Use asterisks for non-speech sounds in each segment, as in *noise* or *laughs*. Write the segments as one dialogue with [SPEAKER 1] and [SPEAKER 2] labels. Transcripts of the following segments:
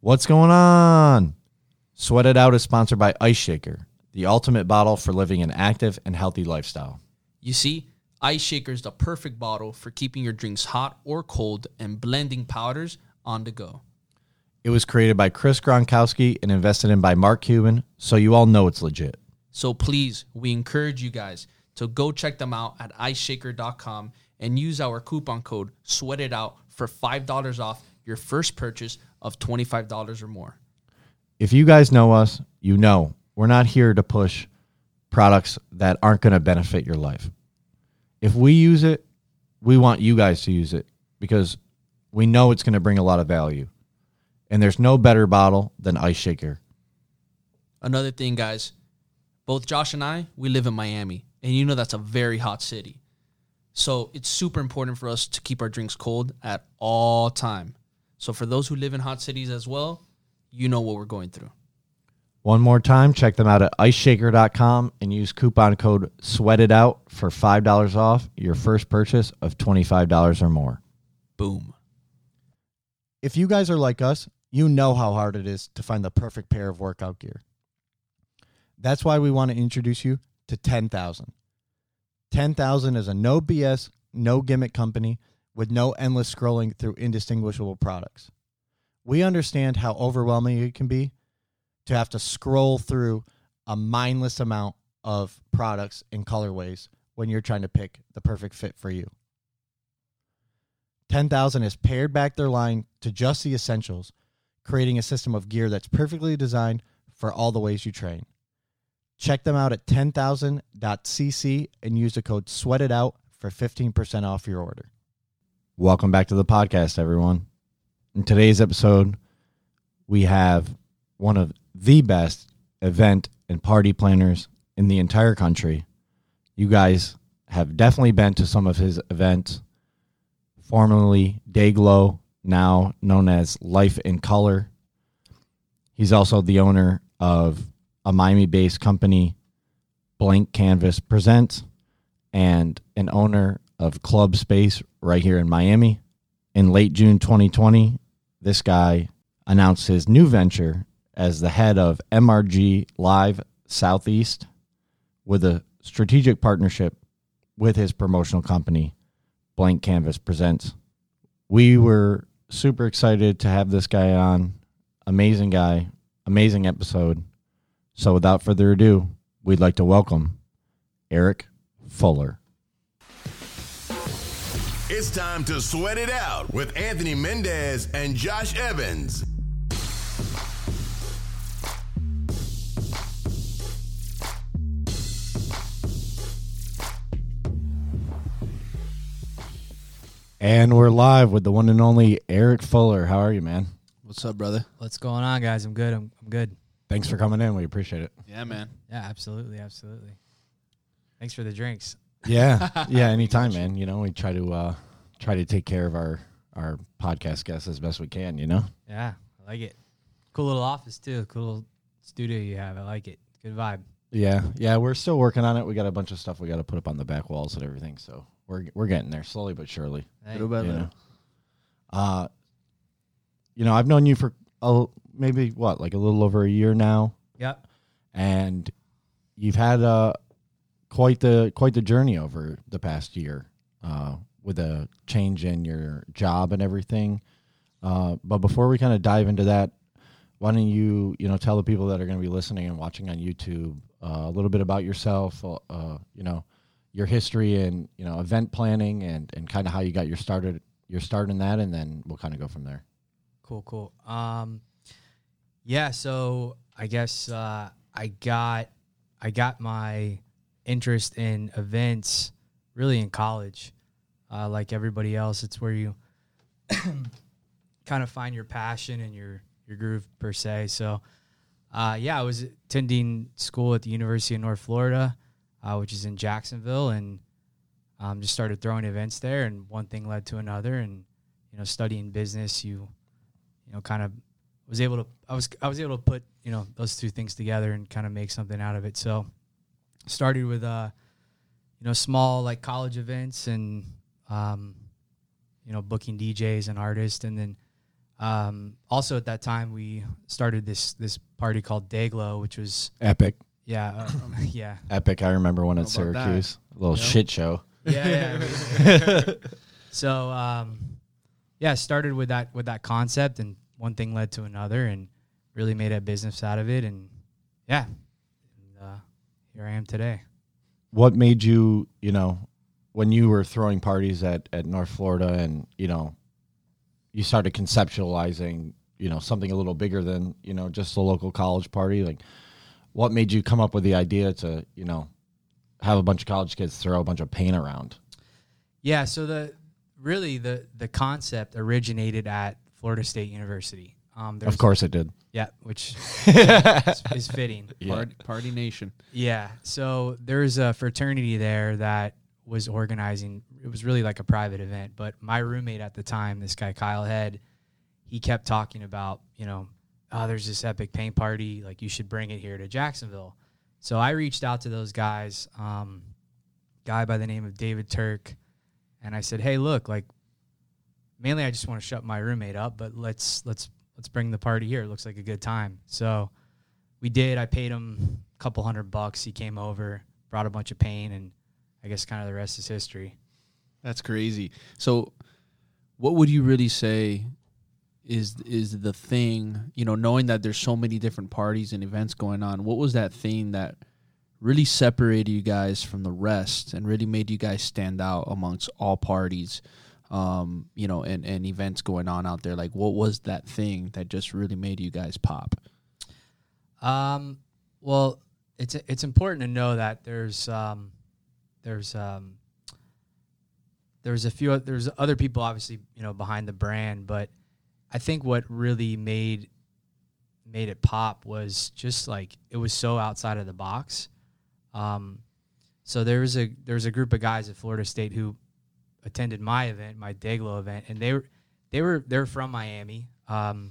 [SPEAKER 1] What's going on? Sweat It Out is sponsored by Ice Shaker, the ultimate bottle for living an active and healthy lifestyle.
[SPEAKER 2] You see, Ice Shaker is the perfect bottle for keeping your drinks hot or cold and blending powders on the go.
[SPEAKER 1] It was created by Chris Gronkowski and invested in by Mark Cuban, so you all know it's legit.
[SPEAKER 2] So please, we encourage you guys to go check them out at iceshaker.com and use our coupon code Sweat It Out for $5 off your first purchase of $25 or more.
[SPEAKER 1] If you guys know us, you know we're not here to push products that aren't going to benefit your life. If we use it, we want you guys to use it because we know it's going to bring a lot of value. And there's no better bottle than Ice Shaker.
[SPEAKER 2] Another thing, guys, both Josh and I, we live in Miami, and you know that's a very hot city. So it's super important for us to keep our drinks cold at all time. So for those who live in hot cities as well, you know what we're going through.
[SPEAKER 1] One more time, check them out at iceshaker.com and use coupon code SWEATITOUT for $5 off your first purchase of $25 or more.
[SPEAKER 2] Boom.
[SPEAKER 3] If you guys are like us, you know how hard it is to find the perfect pair of workout gear. That's why we want to introduce you to 10,000. 10,000 is a no BS, no gimmick company with no endless scrolling through indistinguishable products. We understand how overwhelming it can be to have to scroll through a mindless amount of products and colorways when you're trying to pick the perfect fit for you. 10,000 has pared back their line to just the essentials, creating a system of gear that's perfectly designed for all the ways you train. Check them out at 10,000.cc and use the code SWEATITOUT for 15% off your order.
[SPEAKER 1] Welcome back to the podcast, everyone. In today's episode, we have one of the best event and party planners in the entire country. You guys have definitely been to some of his events, formerly Dayglow, now known as Life in Color. He's also the owner of a Miami based company, Blank Canvas Presents, and an owner of Club Space right here in Miami. In late June 2020, this guy announced his new venture as the head of MRG Live Southeast with a strategic partnership with his promotional company, Blank Canvas Presents. We were super excited to have this guy on. Amazing guy, amazing episode. So without further ado, we'd like to welcome Eric Fuller.
[SPEAKER 4] It's time to sweat it out with Anthony Mendez and Josh Evans.
[SPEAKER 1] And we're live with the one and only Eric Fuller. How are you, man?
[SPEAKER 2] What's up, brother?
[SPEAKER 5] What's going on, guys? I'm good. I'm, I'm good.
[SPEAKER 1] Thanks for coming in. We appreciate it.
[SPEAKER 2] Yeah, man.
[SPEAKER 5] Yeah, absolutely, absolutely. Thanks for the drinks.
[SPEAKER 1] Yeah, *laughs* yeah. Anytime, man. You know, we try to uh, try to take care of our our podcast guests as best we can. You know.
[SPEAKER 5] Yeah, I like it. Cool little office too. Cool little studio you have. I like it. Good vibe.
[SPEAKER 1] Yeah, yeah. We're still working on it. We got a bunch of stuff we got to put up on the back walls and everything. So we're we're getting there slowly but surely.
[SPEAKER 5] Hey,
[SPEAKER 1] you know? Uh, you know, I've known you for a, maybe what, like a little over a year now,
[SPEAKER 5] Yep.
[SPEAKER 1] and you've had uh, quite the quite the journey over the past year uh, with a change in your job and everything. Uh, but before we kind of dive into that, why don't you you know tell the people that are going to be listening and watching on YouTube uh, a little bit about yourself, uh, you know, your history and you know event planning and and kind of how you got your started your start in that, and then we'll kind of go from there.
[SPEAKER 5] Cool, cool. Um, yeah. So I guess uh, I got I got my interest in events really in college. Uh, like everybody else, it's where you *coughs* kind of find your passion and your your groove per se. So, uh, yeah, I was attending school at the University of North Florida, uh, which is in Jacksonville, and um, just started throwing events there. And one thing led to another, and you know, studying business, you you know, kind of was able to I was I was able to put you know those two things together and kind of make something out of it. So, started with uh, you know, small like college events and um, you know, booking DJs and artists, and then Um, also at that time, we started this this party called Dayglow, which was
[SPEAKER 1] Epic.
[SPEAKER 5] yeah, uh, *laughs* yeah,
[SPEAKER 1] Epic. I remember one at
[SPEAKER 2] How that?
[SPEAKER 1] Syracuse. A little
[SPEAKER 2] Yep.
[SPEAKER 1] shit show.
[SPEAKER 5] yeah. yeah. *laughs* so um, yeah, started with that with that concept, and one thing led to another, and really made a business out of it, and yeah, and, here I am today.
[SPEAKER 1] What made you, you know, when you were throwing parties at, at North Florida and, you know, you started conceptualizing, you know, something a little bigger than, you know, just a local college party? Like, what made you come up with the idea to, you know, have a bunch of college kids throw a bunch of paint around?
[SPEAKER 5] Yeah, so the really the the concept originated at Florida State University. Um,
[SPEAKER 1] Of course it did.
[SPEAKER 5] yeah, which *laughs* is, is fitting. *laughs*
[SPEAKER 1] Yeah.
[SPEAKER 2] Party, party Nation.
[SPEAKER 5] Yeah. So there's a fraternity there that was organizing. It was really like a private event, but my roommate at the time, this guy Kyle Head, he kept talking about, you know, oh, there's this epic paint party. Like you should bring it here to Jacksonville. So I reached out to those guys, um, guy by the name of David Turk, and I said, hey, look, like mainly I just want to shut my roommate up, but let's let's let's bring the party here. It looks like a good time. So we did. I paid him a couple hundred bucks. He came over, brought a bunch of paint, and I guess kind of the rest is history.
[SPEAKER 2] That's crazy. So, what would you really say is is the thing? You know, knowing that there's so many different parties and events going on, what was that thing that really separated you guys from the rest and really made you guys stand out amongst all parties? Um, you know, and, and events going on out there. Like, what was that thing that just really made you guys pop?
[SPEAKER 5] Um, well, it's it's important to know that there's um, there's um, there's a few there's other people obviously you know behind the brand, but I think what really made made it pop was just like it was so outside of the box. Um, so there was a there was a group of guys at Florida State who attended my event, my Dayglow event, and they were they were they're from Miami. Um,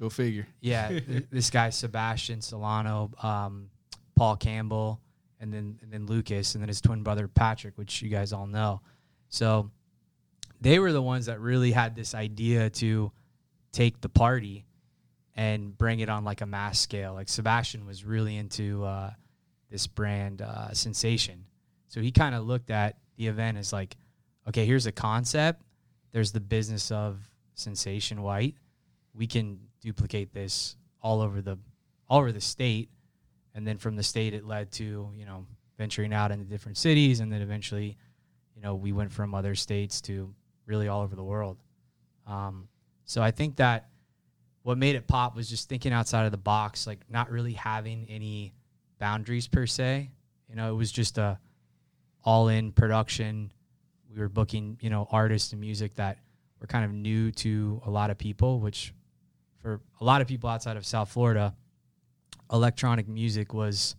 [SPEAKER 2] Go figure.
[SPEAKER 5] yeah, *laughs* th- this guy Sebastian Solano, um, Paul Campbell, and then and then Lucas, and then his twin brother Patrick, which you guys all know. So they were the ones that really had this idea to take the party and bring it on like a mass scale. Like Sebastian was really into uh, this brand uh, sensation, so he kind of looked at the event as like, okay, here's a concept. There's the business of sensation white. We can duplicate this all over the all over the state, and then from the state it led to you know venturing out into different cities, and then eventually, you know, we went from other states to really all over the world. Um, so I think that what made it pop was just thinking outside of the box, like not really having any boundaries per se. You know, it was just a all in production. We were booking, you know, artists and music that were kind of new to a lot of people, which for a lot of people outside of South Florida, electronic music was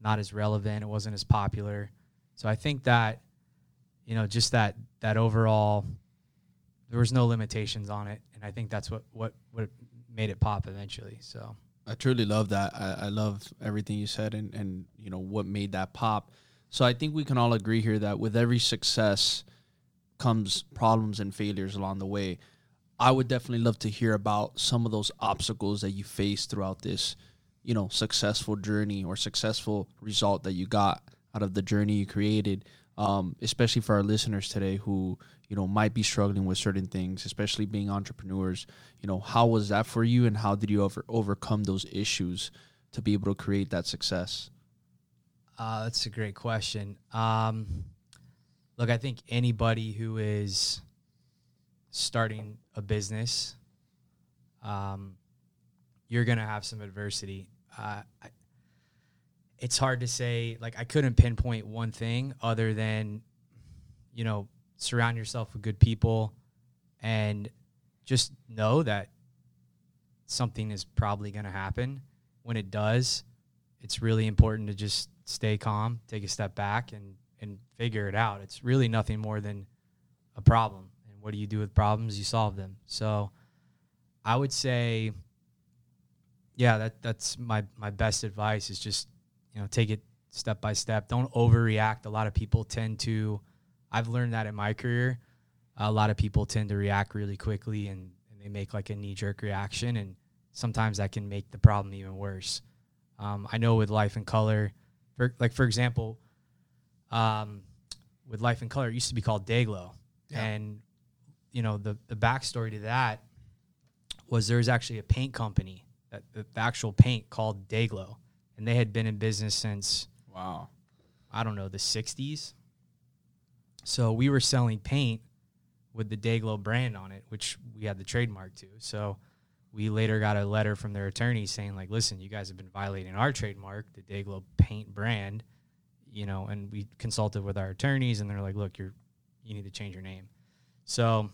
[SPEAKER 5] not as relevant. It wasn't as popular. So I think that, you know, just that that overall there was no limitations on it. And I think that's what what, what made it pop eventually. So
[SPEAKER 2] I truly love that. I, I love everything you said and, and you know what made that pop. So I think we can all agree here that with every success comes problems and failures along the way. I would definitely love to hear about some of those obstacles that you faced throughout this, you know, successful journey or successful result that you got out of the journey you created. Um, especially for our listeners today who you know might be struggling with certain things, especially being entrepreneurs. You know, how was that for you, and how did you over overcome those issues to be able to create that success?
[SPEAKER 5] Uh, that's a great question. Um, look, I think anybody who is starting a business, um, you're gonna have some adversity. Uh, I, it's hard to say. Like, I couldn't pinpoint one thing other than, you know, surround yourself with good people, and just know that something is probably gonna happen. When it does, it's really important to just stay calm, take a step back, and and figure it out. It's really nothing more than a problem. And what do you do with problems? You solve them. So I would say, yeah, that that's my my best advice is just you know take it step by step. Don't overreact. A lot of people tend to. I've learned that in my career. A lot of people tend to react really quickly and, and they make like a knee jerk reaction, and sometimes that can make the problem even worse. Um, I know with Life in Color, for, like for example, um, with Life in Color, it used to be called Dayglow, and you know the the backstory to that was there was actually a paint company that the, the actual paint called Dayglow, and they had been in business since
[SPEAKER 2] Wow.
[SPEAKER 5] I don't know, the 60s. So we were selling paint with the Dayglow brand on it, which we had the trademark to. So we later got a letter from their attorney saying, like, listen, you guys have been violating our trademark, the Dayglow paint brand, you know, and we consulted with our attorneys and they're like, look, you're you need to change your name. So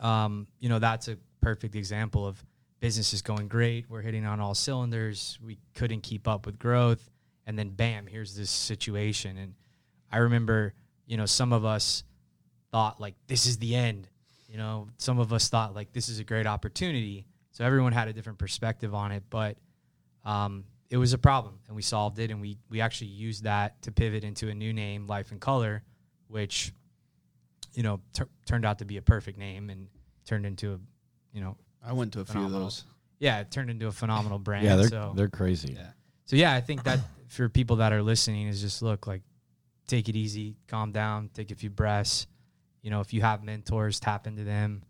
[SPEAKER 5] um, you know, that's a perfect example of business is going great. We're hitting on all cylinders. We couldn't keep up with growth. And then bam, here's this situation. And I remember, you know, some of us thought like this is the end. You know, some of us thought like this is a great opportunity. So everyone had a different perspective on it, but um, it was a problem, and we solved it, and we we actually used that to pivot into a new name, Life in Color, which you know tur turned out to be a perfect name and turned into a you know
[SPEAKER 2] I went to a few of
[SPEAKER 5] Phenomenal.
[SPEAKER 2] those.
[SPEAKER 5] yeah it turned into a phenomenal *laughs* brand.
[SPEAKER 1] Yeah, they're
[SPEAKER 5] so
[SPEAKER 1] they're crazy.
[SPEAKER 2] Yeah.
[SPEAKER 5] so yeah, I think that for people that are listening is just look like take it easy, calm down, take a few breaths. You know, if you have mentors, tap into them.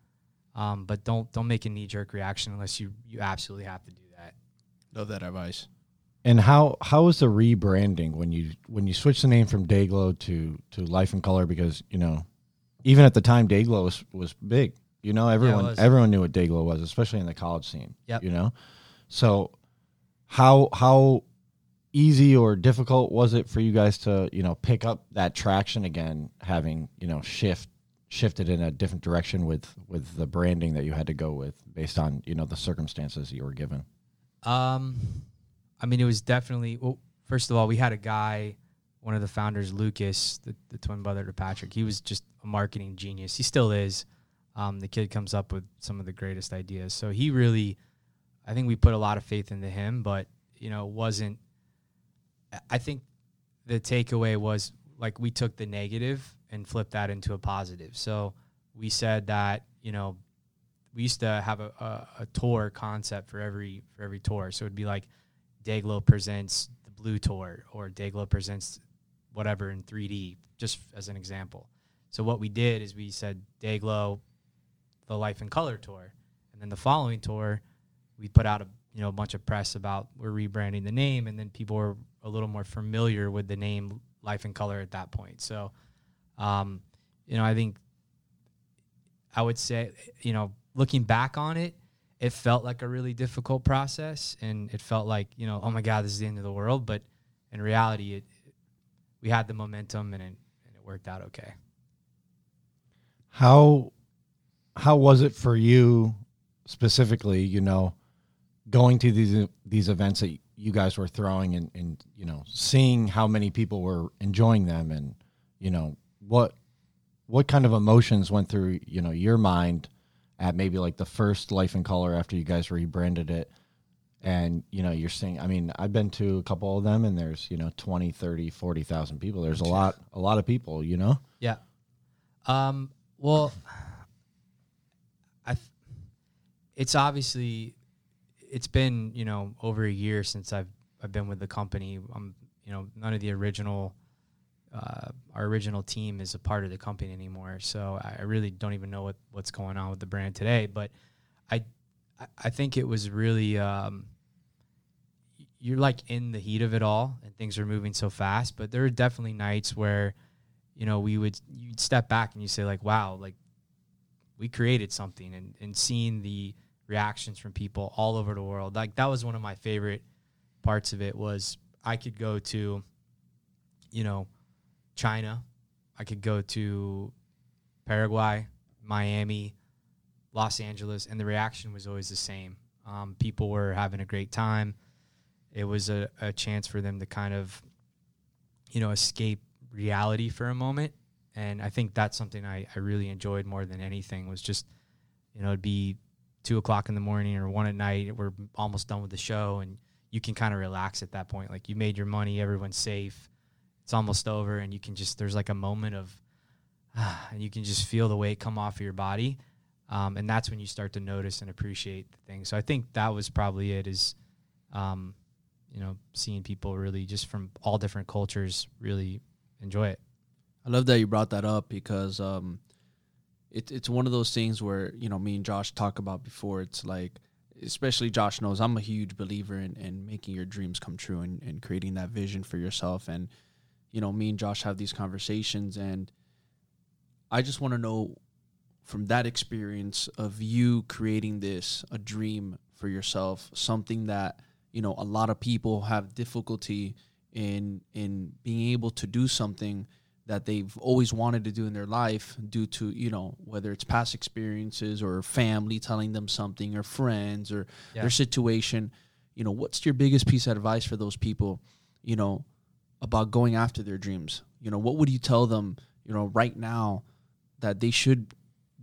[SPEAKER 5] Um, but don't don't make a knee jerk reaction unless you you absolutely have to do that.
[SPEAKER 2] Love that advice.
[SPEAKER 1] And how how was the rebranding when you when you switched the name from Dayglow to to Life in Color? Because you know, even at the time, Dayglow was was big. You know, everyone
[SPEAKER 5] was.
[SPEAKER 1] everyone knew what Dayglow was, especially in the college scene.
[SPEAKER 5] Yep.
[SPEAKER 1] You know, so how how easy or difficult was it for you guys to you know pick up that traction again, having you know shift shifted in a different direction with with the branding that you had to go with based on you know the circumstances you were given.
[SPEAKER 5] Um, I mean, it was definitely. Well, first of all, we had a guy, one of the founders, Lucas, the, the twin brother to Patrick. He was just a marketing genius. He still is. Um, the kid comes up with some of the greatest ideas. So he really, I think we put a lot of faith into him. But you know, it wasn't. I think the takeaway was like we took the negative and flip that into a positive. So we said that you know we used to have a, a, a tour concept for every for every tour. So it'd be like Dayglow presents the Blue Tour or Dayglow presents whatever in 3D, just as an example. So what we did is we said Dayglow, the Life in Color tour, and then the following tour, we put out a you know a bunch of press about we're rebranding the name, and then people were a little more familiar with the name Life in Color at that point. So, um, you know, I think I would say, you know, looking back on it, it felt like a really difficult process, and it felt like, you know, oh my God, this is the end of the world. But in reality, it, we had the momentum, and it, and it worked out okay.
[SPEAKER 1] How how was it for you specifically, you know, going to these these events that you guys were throwing and, and you know, seeing how many people were enjoying them and, you know, what what kind of emotions went through, you know, your mind at maybe like the first Life in Color after you guys rebranded it and you know you're seeing i mean i've been to a couple of them and there's you know 20 30 40,000 people there's a lot a lot of people you know
[SPEAKER 5] Yeah. Um, well, I, it's obviously, it's been you know over a year since I've I've been with the company. I'm you know none of the original, uh, our original team is a part of the company anymore. So I really don't even know what what's going on with the brand today. But I I- I think it was really um, you're like in the heat of it all and things are moving so fast. But there are definitely nights where you know, we would you'd step back and you say like, wow, like we created something and, and seeing the reactions from people all over the world. Like that was one of my favorite parts of it was I could go to, you know, China, I could go to Paraguay, Miami, Los Angeles, and the reaction was always the same. Um, people were having a great time. It was a, a chance for them to kind of, you know, escape reality for a moment. And I think that's something I, I really enjoyed more than anything was just, you know, it'd be two o'clock in the morning or one at night. We're almost done with the show and you can kind of relax at that point. Like you made your money, everyone's safe. It's almost over and you can just, there's like a moment of, *sighs* and you can just feel the weight come off of your body. um, and that's when you start to notice and appreciate the things. So I think that was probably it. Is um, you know seeing people really just from all different cultures really enjoy it.
[SPEAKER 2] I love that you brought that up because um, it, it's one of those things where you know me and Josh talk about before. It's like, especially Josh knows I'm a huge believer in, in making your dreams come true and, and creating that vision for yourself. And you know, me and Josh have these conversations, and I just want to know from that experience of you creating this a dream for yourself, something that you know a lot of people have difficulty in in being able to do something that they've always wanted to do in their life due to you know whether it's past experiences or family telling them something or friends or
[SPEAKER 5] Yeah.
[SPEAKER 2] their situation you know what's your biggest piece of advice for those people you know about going after their dreams you know what would you tell them you know right now that they should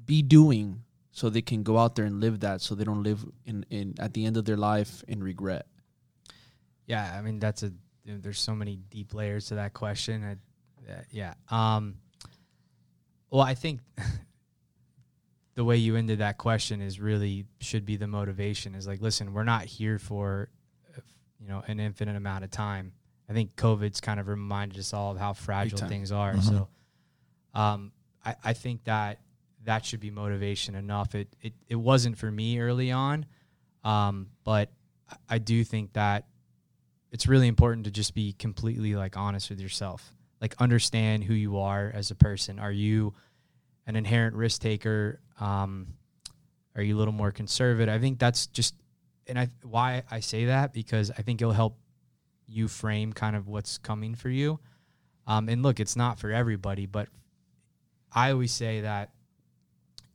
[SPEAKER 2] be doing so they can go out there and live that so they don't live in, in at the end of their life in regret
[SPEAKER 5] Yeah, I mean that's a there's so many deep layers to that question. I, uh, yeah. Um, well, I think *laughs* the way you ended that question is really should be the motivation. Is like, listen, we're not here for you know an infinite amount of time. I think COVID's kind of reminded us all of how fragile things are. So, um, I, I think that that should be motivation enough. It it it wasn't for me early on, um, but I- I do think that it's really important to just be completely like honest with yourself. Like understand who you are as a person. Are you an inherent risk taker? Um, are you a little more conservative? I think that's just and I why I say that because I think it'll help you frame kind of what's coming for you. Um, and look, it's not for everybody, but I always say that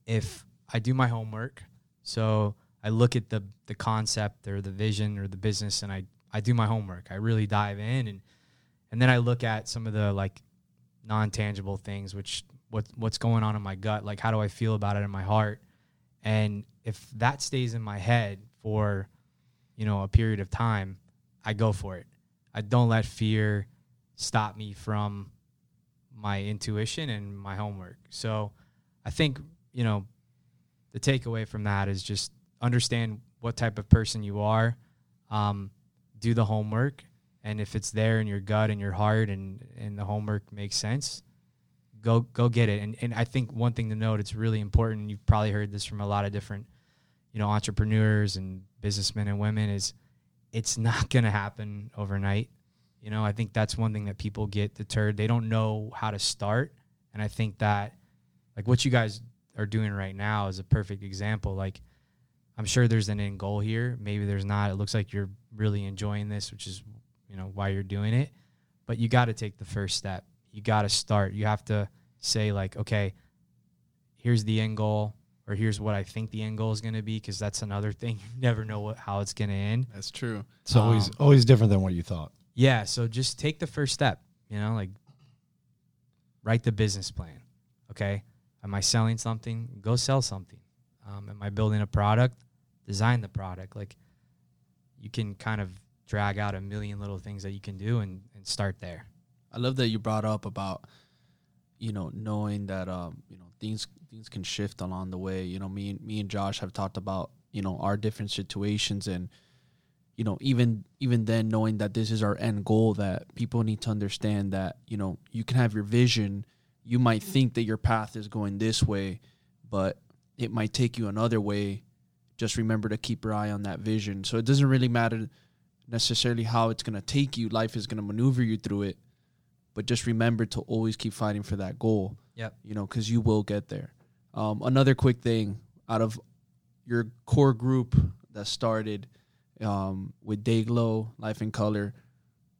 [SPEAKER 5] if I do my homework, so I look at the the concept or the vision or the business and I I do my homework. I really dive in and and then I look at some of the like non-tangible things which what what's going on in my gut, like how do I feel about it in my heart? And if that stays in my head for you know a period of time, I go for it. I don't let fear stop me from my intuition and my homework. So I think, you know, the takeaway from that is just understand what type of person you are, um, do the homework, and if it's there in your gut and your heart and, and the homework makes sense, go go get it. And and I think one thing to note, it's really important. You've probably heard this from a lot of different, you know, entrepreneurs and businessmen and women is it's not *laughs* going to happen overnight. You know, I think that's one thing that people get deterred. They don't know how to start. And I think that, like, what you guys are doing right now is a perfect example. Like, I'm sure there's an end goal here. Maybe there's not. It looks like you're really enjoying this, which is, you know, why you're doing it. But you got to take the first step. You got to start. You have to say, like, okay, here's the end goal, or here's what I think the end goal is going to be, because that's another thing. *laughs* You never know what, how it's going to end.
[SPEAKER 2] that's true
[SPEAKER 1] It's always
[SPEAKER 5] Um,
[SPEAKER 1] always different than what you thought.
[SPEAKER 5] Yeah, so just take the first step, you know, like write the business plan. Okay. Am I selling something? Go sell something. Um, am I building a product? Design the product. Like you can kind of drag out a million little things that you can do and, and start there.
[SPEAKER 2] I love that you brought up about you know knowing that um you know things things can shift along the way. You know me and me and Josh have talked about you know our different situations and you know even even then knowing that this is our end goal that people need to understand that you know you can have your vision you might think that your path is going this way but it might take you another way just remember to keep your eye on that vision so it doesn't really matter necessarily how it's going to take you life is going to maneuver you through it but just remember to always keep fighting for that goal.
[SPEAKER 5] Yep.
[SPEAKER 2] You know, because you will get there. Um, another quick thing out of your core group that started um, with Dayglow, Life in Color,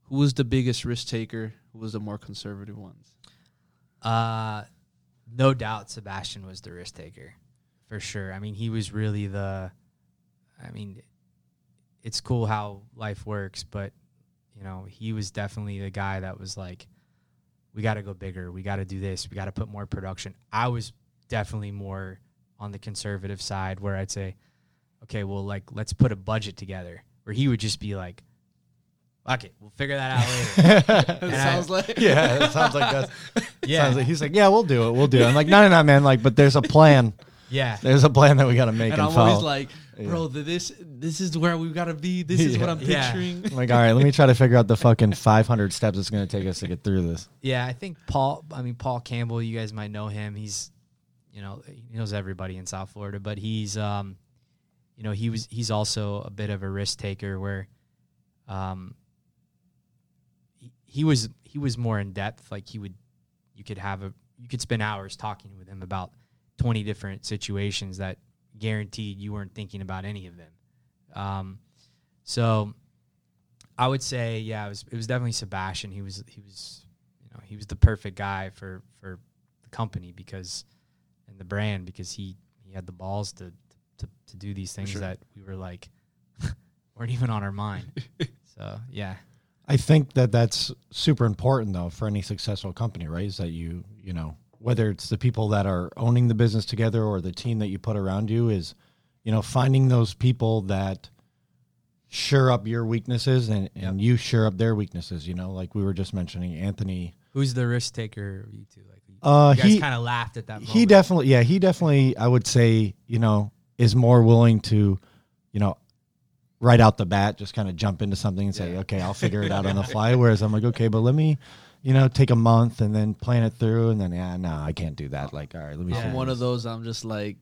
[SPEAKER 2] who was the biggest risk taker? Who was the more conservative ones?
[SPEAKER 5] Uh, no doubt Sebastian was the risk taker for sure. I mean, he was really the, I mean, it's cool how life works, but you know, he was definitely the guy that was like, we got to go bigger. We got to do this. We got to put more production. I was definitely more on the conservative side where I'd say, okay, well, like, let's put a budget together where he would just be like, fuck it. We'll figure that out later. *laughs* And I-
[SPEAKER 2] like *laughs*
[SPEAKER 1] yeah, it sounds like that's *laughs*
[SPEAKER 5] yeah.
[SPEAKER 1] Sounds like, he's like, yeah, we'll do it, we'll do it. I'm like, no, no, no, man. Like, but there's a plan.
[SPEAKER 5] Yeah.
[SPEAKER 1] There's a plan that we got to make
[SPEAKER 2] and
[SPEAKER 1] and,
[SPEAKER 2] I'm
[SPEAKER 1] follow.
[SPEAKER 2] always like, bro, th- this this is where we gotta be. This is what I'm
[SPEAKER 5] Yeah.
[SPEAKER 2] picturing.
[SPEAKER 1] I'm like, all right, let me try to figure out the fucking 500 steps it's going to take us to get through this.
[SPEAKER 5] Yeah, I think Paul. I mean, Paul Campbell. You guys might know him. He's, you know, he knows everybody in South Florida. But he's, um, you know, he was. He's also a bit of a risk taker where, um, he, he was he was more in depth. Like he would, you could have a you could spend hours talking with him about twenty different situations that guaranteed you weren't thinking about any of them. Um, so I would say, yeah, it was it was definitely Sebastian. He was he was you know he was the perfect guy for for the company because and the brand because he he had the balls to to, to do these things
[SPEAKER 2] sure.
[SPEAKER 5] that we were like *laughs* weren't even on our mind. *laughs* so yeah,
[SPEAKER 1] I think that that's super important though for any successful company, right? Is that you, you know, whether it's the people that are owning the business together or the team that you put around you is, you know, finding those people that shore up your weaknesses and, and you shore up their weaknesses, you know, like we were just mentioning Anthony.
[SPEAKER 5] who's the risk taker? of You two, like you,
[SPEAKER 1] Uh,
[SPEAKER 5] you guys
[SPEAKER 1] he-
[SPEAKER 5] kind of laughed at that. Moment.
[SPEAKER 1] He definitely, yeah, he definitely, I would say, you know, is more willing to, you know, right out the bat, just kind of jump into something and say,
[SPEAKER 5] Yeah.
[SPEAKER 1] okay, I'll figure it out on the *laughs* fly. Whereas I'm like, okay, but let me, you know, take a month and then plan it through. And then, yeah, no, I can't do that. Like, all right, let me.
[SPEAKER 2] I'm
[SPEAKER 1] figure
[SPEAKER 2] one
[SPEAKER 1] this
[SPEAKER 2] of those. I'm just like,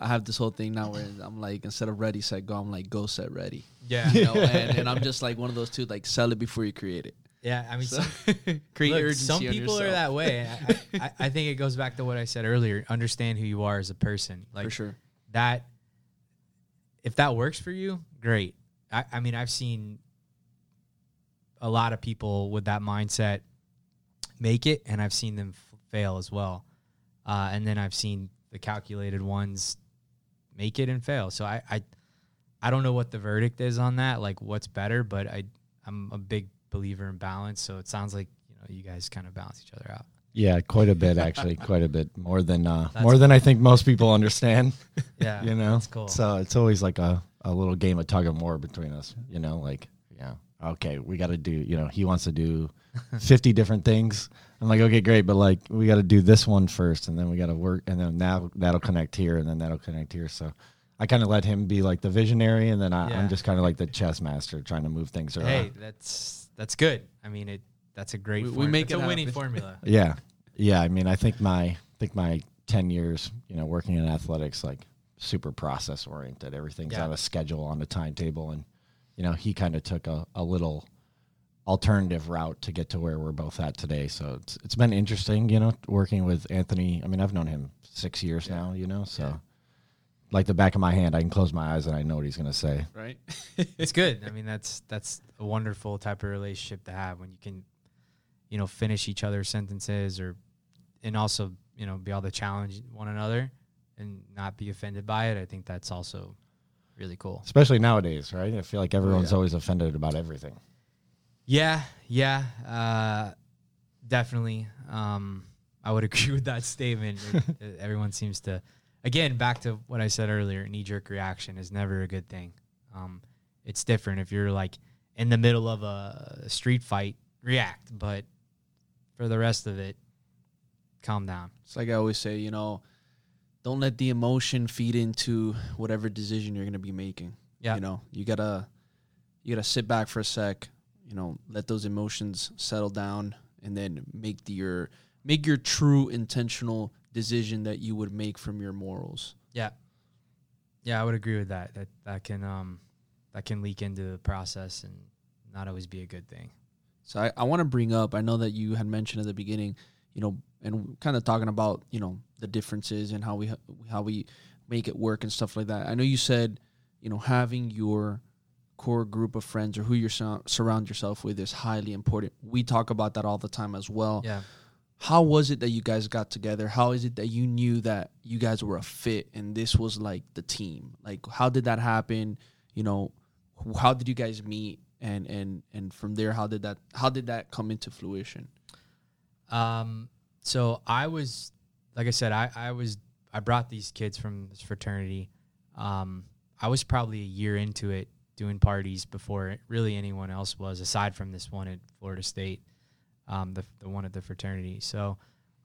[SPEAKER 2] I have this whole thing now where I'm like, instead of ready, set, go, I'm like, go, set, ready.
[SPEAKER 5] yeah,
[SPEAKER 2] You know, *laughs* and, and I'm just like one of those two, like, sell it before you create it.
[SPEAKER 5] Yeah. I mean,
[SPEAKER 2] So,
[SPEAKER 5] some, *laughs*
[SPEAKER 2] create
[SPEAKER 5] Look, some people are that way. *laughs* I, I, I think it goes back to what I said earlier. Understand who you are as a person. Like
[SPEAKER 2] for sure.
[SPEAKER 5] that. If that works for you, great. I, I mean, I've seen a lot of people with that mindset make it, and I've seen them f- fail as well. Uh, and then I've seen the calculated ones make it and fail. So I, I, I don't know what the verdict is on that. Like, what's better? But I, I'm a big believer in balance. So it sounds like you know you guys kind of balance each other out.
[SPEAKER 1] Yeah, quite a bit *laughs* actually, quite a bit more than uh,
[SPEAKER 5] That's
[SPEAKER 1] more than I think most people understand.
[SPEAKER 5] Yeah, *laughs*
[SPEAKER 1] you know,
[SPEAKER 5] that's cool.
[SPEAKER 1] So it's always like a, a little game of tug of war between us. You know, like yeah, okay, we got to do. You know, he wants to do *laughs* fifty different things. I'm like, okay, great, but like we got to do this one first, and then we got to work, and then now that'll connect here, and then that'll connect here. So. I kind of let him be like the visionary, and then I,
[SPEAKER 5] Yeah.
[SPEAKER 1] I'm just kind of like the chess master, trying to move things around.
[SPEAKER 5] Hey, that's that's good. I mean, it that's a great.
[SPEAKER 2] We- we make
[SPEAKER 5] it's
[SPEAKER 2] it
[SPEAKER 5] a winning
[SPEAKER 2] happen.
[SPEAKER 5] formula. *laughs*
[SPEAKER 1] Yeah, yeah. I mean, I think my I think my ten years, you know, working in athletics, like super process oriented. Everything's
[SPEAKER 5] Yeah.
[SPEAKER 1] on a schedule, on a timetable, and you know, he kind of took a, a little alternative route to get to where we're both at today. So it's it's been interesting, you know, working with Anthony. I mean, I've known him six years now, you know, so. Like the back of my hand, I can close my eyes and I know what he's going to say.
[SPEAKER 2] Right. *laughs*
[SPEAKER 5] it's good. I mean, that's that's a wonderful type of relationship to have when you can, you know, finish each other's sentences or, and also you know be able to challenge one another and not be offended by it. I think that's also really cool.
[SPEAKER 1] Especially nowadays, right? I feel like everyone's
[SPEAKER 2] yeah.
[SPEAKER 1] always offended about everything.
[SPEAKER 5] Yeah, yeah, uh, definitely. Um, I would *laughs* agree with that statement. It- it- everyone seems to, again, back to what I said earlier. Knee jerk reaction is never a good thing. Um, it's different if you're like in the middle of a street fight, react, but for the rest of it, calm down.
[SPEAKER 2] It's like I always say, you know, don't let the emotion feed into whatever decision you're going to be making.
[SPEAKER 5] Yeah.
[SPEAKER 2] You know, you gotta you gotta sit back for a sec. You know, let those emotions settle down, and then make the, your make your true intentional decision that you would make from your morals.
[SPEAKER 5] Yeah, yeah, I would agree with that. That that can um that can leak into the process and not always be a good thing.
[SPEAKER 2] So I, I want to bring up. I know that you had mentioned at the beginning, you know, and kind of talking about you know the differences and how we how we make it work and stuff like that. I know you said, you know, having your core group of friends or who you sur- surround yourself with is highly important. We talk about that all the time as well.
[SPEAKER 5] Yeah.
[SPEAKER 2] How was it that you guys got together? How is it that you knew that you guys were a fit and this was like the team? Like, how did that happen? You know, how did you guys meet? And and and from there, how did that how did that come into fruition?
[SPEAKER 5] Um, so I was, like I said, I, I was, I brought these kids from this fraternity. Um, I was probably a year into it doing parties before really anyone else was, aside from this one at Florida State, um, the, the one at the fraternity. So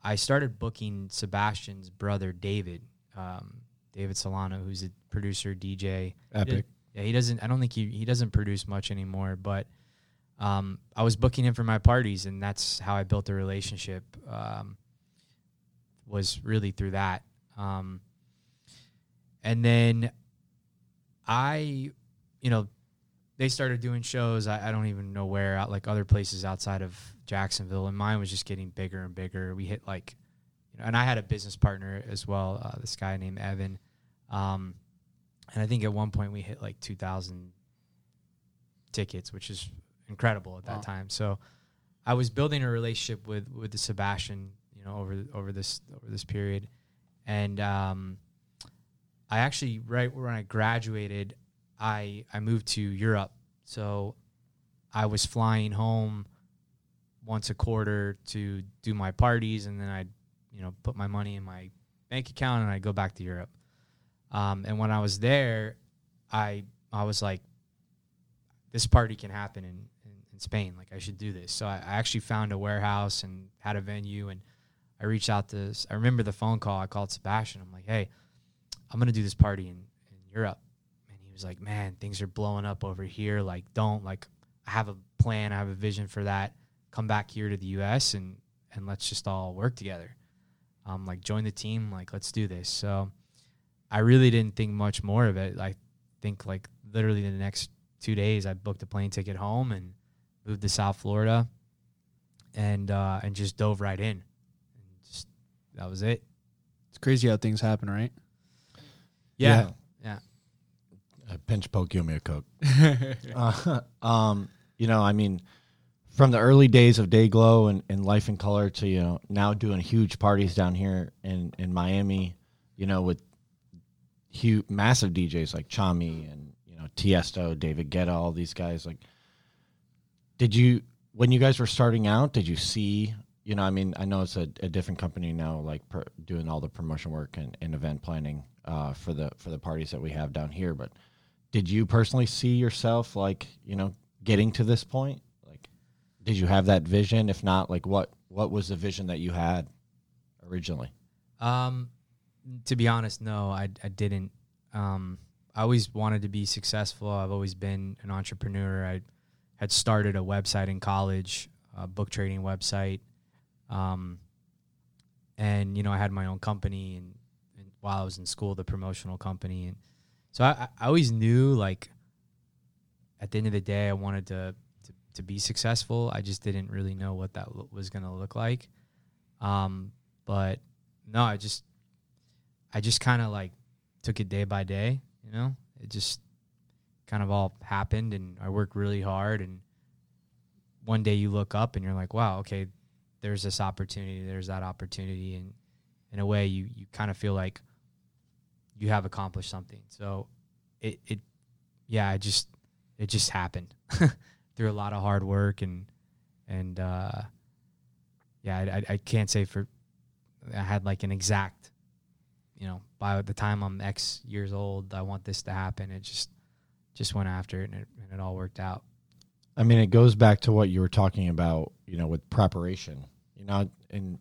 [SPEAKER 5] I started booking Sebastian's brother, David, um, David Solano, who's a producer, DJ.
[SPEAKER 1] Epic.
[SPEAKER 5] Yeah, he doesn't. I don't think he he doesn't produce much anymore. But um, I was booking him for my parties, and that's how I built a relationship. Um, was really through that. Um, and then I, you know, they started doing shows. I, I don't even know where, out like other places outside of Jacksonville, and mine was just getting bigger and bigger. We hit like, you know, and I had a business partner as well. Uh, this guy named Evan, um, and I think at one point we hit like two thousand tickets, which is incredible at that
[SPEAKER 2] Wow.
[SPEAKER 5] time. So I was building a relationship with with the Sebastian, you know, over over this over this period, and um, I actually right when I graduated, I I moved to Europe, so I was flying home once a quarter to do my parties, and then I'd you know put my money in my bank account and I'd go back to Europe. Um, and when I was there, I I was like, this party can happen in, in, in Spain. Like I should do this. So I, I actually found a warehouse and had a venue, and I reached out to. I remember the phone call. I called Sebastian. I'm like, hey, I'm gonna do this party in, in Europe, and he was like, man, things are blowing up over here. Like, don't like. I have a plan. I have a vision for that. Come back here to the U.S. and and let's just all work together. Um, like join the team. Like let's do this. So I really didn't think much more of it. I think like literally the next two days, I booked a plane ticket home and moved to South Florida, and uh, and just dove right in. And just that was it.
[SPEAKER 2] It's crazy how things happen, right?
[SPEAKER 5] Yeah, yeah.
[SPEAKER 1] A pinch poke, give me a coke. *laughs* uh, *laughs* um, you know, I mean, from the early days of Dayglow and, and Life in Color to you know now doing huge parties down here in in Miami, you know, with huge massive DJs like Chami and you know Tiesto, David Guetta, all these guys. Like, did you when you guys were starting out? Did you see? You know, I mean, I know it's a, a different company now, like per, doing all the promotion work and, and event planning uh, for the for the parties that we have down here. But did you personally see yourself like you know getting to this point? Did you have that vision? If not, like what what was the vision that you had originally?
[SPEAKER 5] Um, to be honest, no, I I didn't. Um, I always wanted to be successful. I've always been an entrepreneur. I had started a website in college, a book trading website. Um, and you know, I had my own company, and, and while I was in school, the promotional company, and so I, I always knew like at the end of the day, I wanted to to, be successful. I just didn't really know what that lo- was going to look like. Um, but no, I just I just kind of like took it day by day, you know? It just kind of all happened and I worked really hard and one day you look up and you're like, "Wow, okay, there's this opportunity, there's that opportunity." And in a way you you kind of feel like you have accomplished something. So it it yeah, it just it just happened *laughs* through a lot of hard work and and uh yeah, I, I, I can't say for I had like an exact, you know, by the time I'm X years old, I want this to happen. It just just went after it and it, and it all worked out.
[SPEAKER 1] I mean, it goes back to what you were talking about, you know, with preparation. You know, in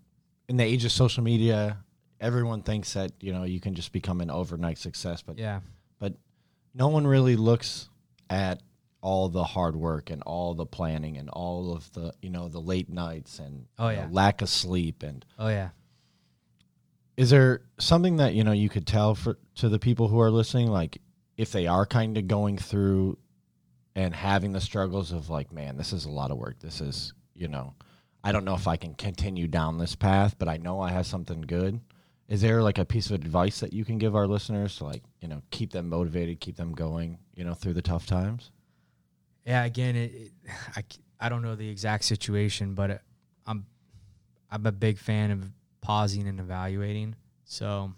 [SPEAKER 1] in the age of social media, everyone thinks that you know you can just become an overnight success, but
[SPEAKER 5] Yeah,
[SPEAKER 1] but no one really looks at all the hard work and all the planning and all of the you know the late nights and
[SPEAKER 5] Oh,
[SPEAKER 1] you know,
[SPEAKER 5] yeah.
[SPEAKER 1] lack of sleep and
[SPEAKER 5] oh yeah.
[SPEAKER 1] is there something that you know you could tell for to the people who are listening like if they are kind of going through and having the struggles of like man this is a lot of work this is you know i don't know if i can continue down this path but i know i have something good is there like a piece of advice that you can give our listeners to like you know keep them motivated keep them going you know through the tough times
[SPEAKER 5] Yeah, again, it, it *sighs* I, I don't know the exact situation, but it, I'm I'm a big fan of pausing and evaluating. So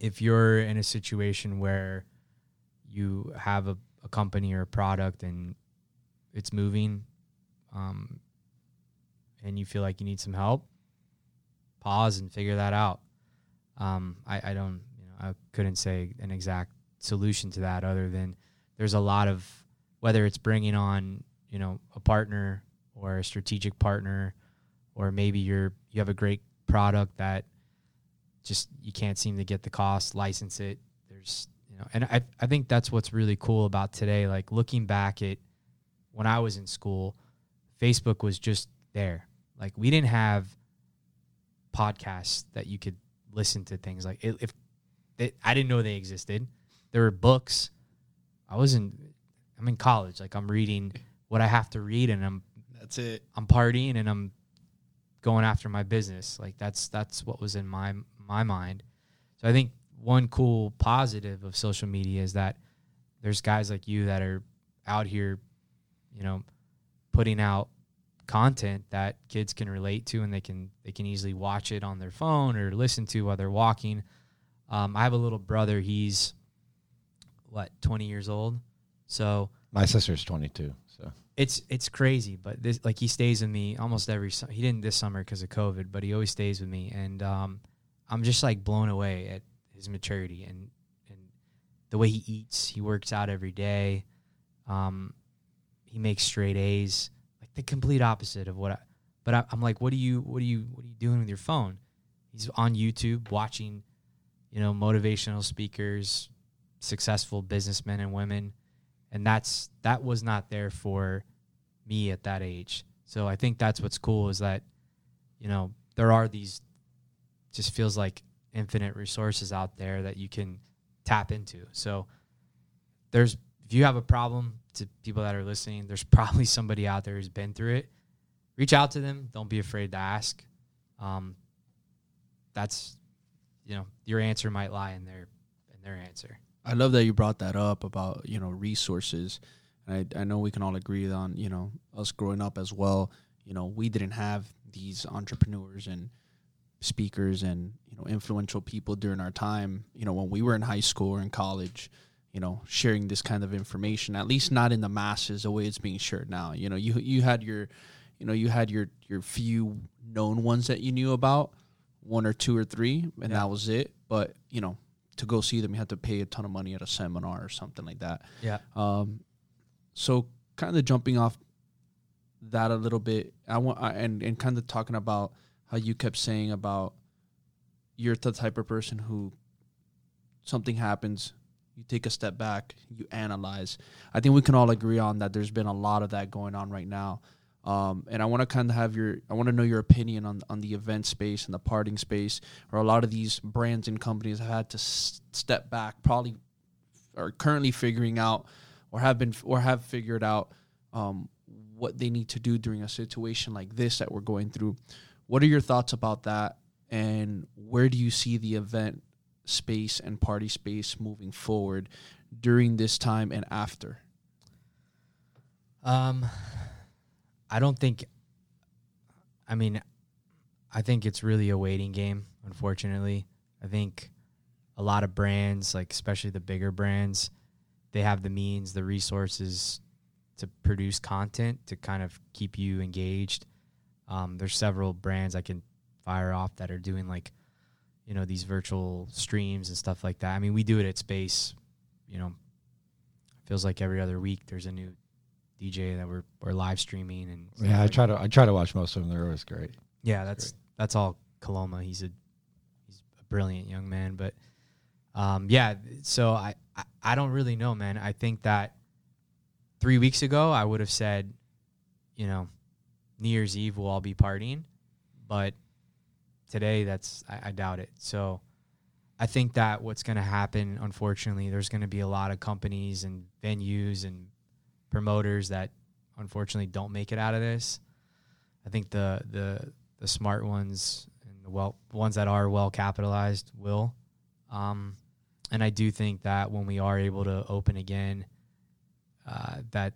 [SPEAKER 5] if you're in a situation where you have a, a company or a product and it's moving, um, and you feel like you need some help, pause and figure that out. Um, I, I don't, you know, I couldn't say an exact solution to that other than there's a lot of whether it's bringing on you know a partner or a strategic partner or maybe you're you have a great product that just you can't seem to get the cost, license it. There's you know, and I I think that's what's really cool about today. Like looking back at when I was in school, Facebook was just there. Like we didn't have podcasts that you could listen to things like if, they, I didn't know they existed. There were books. I wasn't. I'm in college. Like I'm reading what I have to read, and I'm
[SPEAKER 2] That's it.
[SPEAKER 5] I'm partying and I'm going after my business. Like that's that's what was in my my mind. So I think one cool positive of social media is that there's guys like you that are out here, you know, putting out content that kids can relate to and they can they can easily watch it on their phone or listen to while they're walking. Um, I have a little brother. He's what 20 years old. So
[SPEAKER 1] My sister's 22. So
[SPEAKER 5] it's it's crazy, but this like he stays with me almost every. su- He didn't this summer because of COVID, but he always stays with me, and um, I'm just like blown away at his maturity and and the way he eats. He works out every day. Um, he makes straight A's, like the complete opposite of what. I, but I, I'm like, what do you what are you what are you doing with your phone? He's on YouTube watching, you know, motivational speakers, successful businessmen and women and that's that was not there for me at that age. So I think that's what's cool is that you know there are these just feels like infinite resources out there that you can tap into. So there's if you have a problem to people that are listening, there's *laughs* probably somebody out there who's been through it. Reach out to them. Don't be afraid to ask. Um, that's you know your answer might lie in their in their answer.
[SPEAKER 2] I love that you brought that up about you know resources. And I I know we can all agree on you know us growing up as well. You know we didn't have these entrepreneurs and speakers and you know influential people during our time. You know when we were in high school or in college. You know, sharing this kind of information, at least not in the masses the way it's being shared now. You know, you you had your, you know, you had your your few known ones that you knew about, one or two or three, and that was it. But you know, to go see them, you had to pay a ton of money at a seminar or something like that.
[SPEAKER 5] Yeah.
[SPEAKER 2] Um, so kind of jumping off that a little bit, I want I, and and kind of talking about how you kept saying about you're the type of person who something happens, you take a step back, you analyze. I think we can all agree on that. There's been a lot of that going on right now. Um, and I want to kind of have your, I want to know your opinion on on the event space and the parting space, or a lot of these brands and companies have had to s- step back, probably are currently figuring out, or have been, or have figured out um, what they need to do during a situation like this that we're going through. What are your thoughts about that, and where do you see the event space and party space moving forward during this time and after?
[SPEAKER 5] Um, I don't think. I mean, I think it's really a waiting game. Unfortunately, I think a lot of brands, like especially the bigger brands, they have the means, the resources to produce content to kind of keep you engaged. Um, there's several brands I can fire off that are doing like, you know, these virtual streams and stuff like that. I mean, we do it at Space. You know, feels like every other week there's a new DJ that we're, we're live streaming and
[SPEAKER 1] yeah, I try to I try to watch most of them. They're always great.
[SPEAKER 5] yeah, that's that's all Coloma. He's a he's a brilliant young man, but um, yeah. So I, I I don't really know, man. I think that three weeks ago I would have said, you know, New Year's Eve we'll all be partying, but today that's I, I doubt it. So I think that what's going to happen, unfortunately, there's going to be a lot of companies and venues and promoters that unfortunately don't make it out of this. I think the the the smart ones and the well ones that are well capitalized will. Um, and I do think that when we are able to open again, uh, that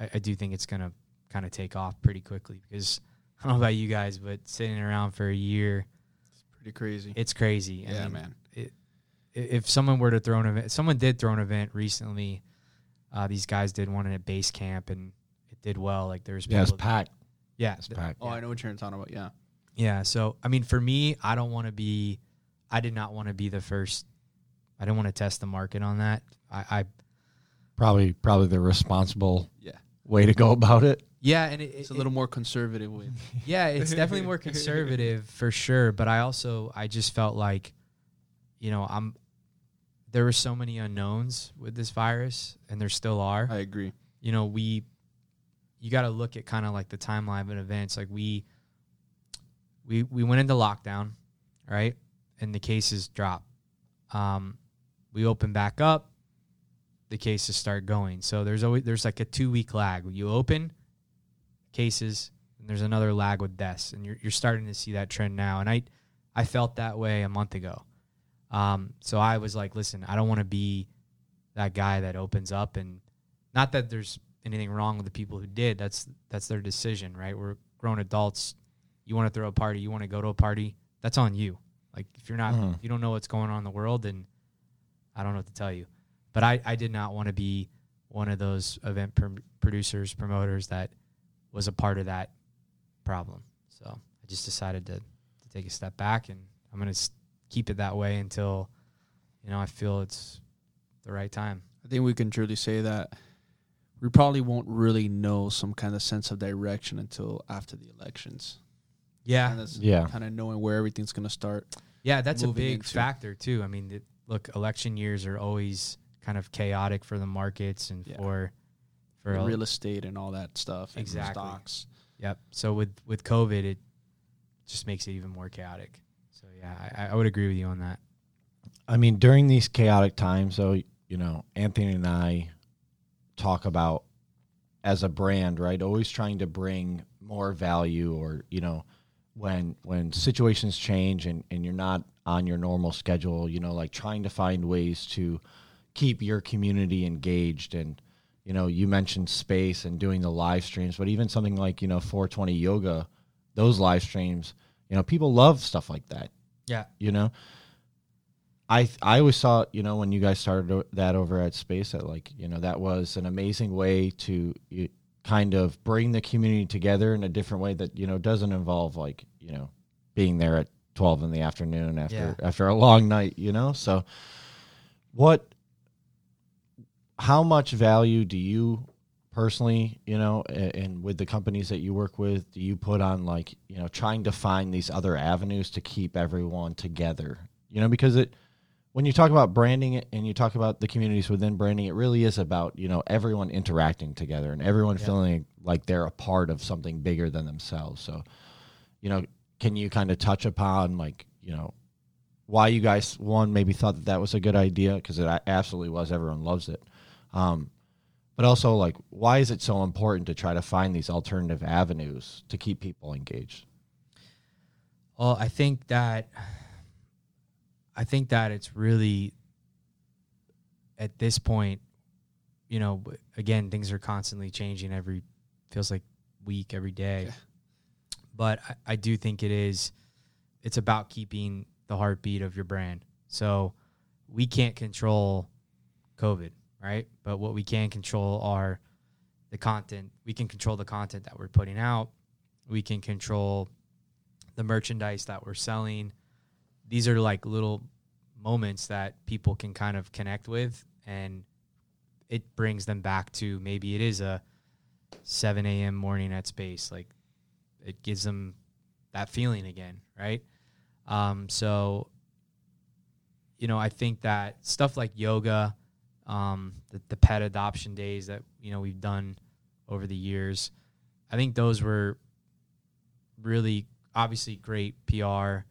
[SPEAKER 5] I, I do think it's gonna kind of take off pretty quickly because *laughs* I don't know about you guys, but sitting around for a year, it's
[SPEAKER 2] Pretty crazy.
[SPEAKER 5] it's crazy. I
[SPEAKER 2] yeah,
[SPEAKER 5] mean,
[SPEAKER 2] man.
[SPEAKER 5] It, if someone were to throw an event, someone did throw an event recently. Uh, these guys did one at base camp and it did well. Like there's
[SPEAKER 1] Yeah, it's packed.
[SPEAKER 5] Yeah,
[SPEAKER 1] It's packed.
[SPEAKER 2] Oh, I know what you're talking about. Yeah.
[SPEAKER 5] yeah. So I mean, for me, I don't want to be. I did not want to be the first. I didn't want to test the market on that. I, I
[SPEAKER 1] Probably probably the responsible
[SPEAKER 2] Yeah.
[SPEAKER 1] way to go about it.
[SPEAKER 5] Yeah, and it,
[SPEAKER 2] It's a
[SPEAKER 5] it-
[SPEAKER 2] little more conservative with. *laughs* *laughs*
[SPEAKER 5] yeah, it's definitely more conservative for sure. But I also I just felt like, you know, I'm there were so many unknowns with this virus, and there still are.
[SPEAKER 2] I agree.
[SPEAKER 5] you know, we you got to look at kind of like the timeline of events. Like we we we went into lockdown, right? And the cases drop. Um, we open back up, the cases start going. So there's always there's like a two week lag. You open cases, and there's another lag with deaths, and you're you're starting to see that trend now. And I I felt that way a month ago. Um, so I was like, listen, I don't want to be that guy that opens up and not that there's anything wrong with the people who did. That's that's their decision, right? We're grown adults. You want to throw a party, you want to go to a party. That's on you. Like if you're not,
[SPEAKER 3] Mhm.
[SPEAKER 5] if you don't know what's going on in the world, then I don't know what to tell you. But I I did not want to be one of those event pr- producers, promoters that was a part of that problem. So I just decided to to take a step back, and I'm gonna s- keep it that way until you know I feel it's the right time.
[SPEAKER 2] I think we can truly say that we probably won't really know some kind of sense of direction until after the elections.
[SPEAKER 5] Yeah,
[SPEAKER 2] Kind of,
[SPEAKER 1] Yeah.
[SPEAKER 2] kind of knowing where everything's going to start.
[SPEAKER 5] Yeah, that's a big
[SPEAKER 2] into.
[SPEAKER 5] factor too. I mean, it, look, election years are always kind of chaotic for the markets and
[SPEAKER 2] Yeah.
[SPEAKER 5] for for a-
[SPEAKER 2] real estate and all that stuff. and
[SPEAKER 5] Exactly.
[SPEAKER 2] Stocks.
[SPEAKER 5] Yep. So with with COVID, it just makes it even more chaotic. Yeah, I, I would agree with you on that.
[SPEAKER 1] I mean, during these chaotic times, though, you know, Anthony and I talk about as a brand, right? Always trying to bring more value, or you know, when when situations change and and you're not on your normal schedule, you know, like trying to find ways to keep your community engaged and you know you mentioned space and doing the live streams but even something like you know 420 yoga those live streams you know people love stuff like that
[SPEAKER 5] Yeah.
[SPEAKER 1] you know i i always saw you know when you guys started that over at space that like you know that was an amazing way to you, kind of bring the community together in a different way that you know doesn't involve like you know being there at 12 in the afternoon after
[SPEAKER 5] Yeah.
[SPEAKER 1] after a long night you know so what how much value do you personally you know a- and with the companies that you work with do you put on like you know trying to find these other avenues to keep everyone together? You know because it when you talk about branding and you talk about the communities within branding it really is about you know everyone interacting together and everyone
[SPEAKER 5] Yeah.
[SPEAKER 1] feeling like they're a part of something bigger than themselves. So you know can you kind of touch upon like you know why you guys one maybe thought that that was a good idea because it absolutely was. Everyone loves it. Um, but also like why is it so important to try to find these alternative avenues to keep people engaged
[SPEAKER 5] Well, I think that I think that it's really at this point, you know, again, things are constantly changing every feels like week, every day. But I, I do think it is it's about keeping the heartbeat of your brand. So we can't control COVID, right? But what we can control are the content. We can control the content that we're putting out. We can control the merchandise that we're selling. These are like little moments that people can kind of connect with, and it brings them back to maybe it is a 7 a.m. morning at space. Like it gives them that feeling again, right? Um, so, you know, I think that stuff like yoga, um, the, the pet adoption days that, you know, we've done over the years, I think those were really obviously great PR.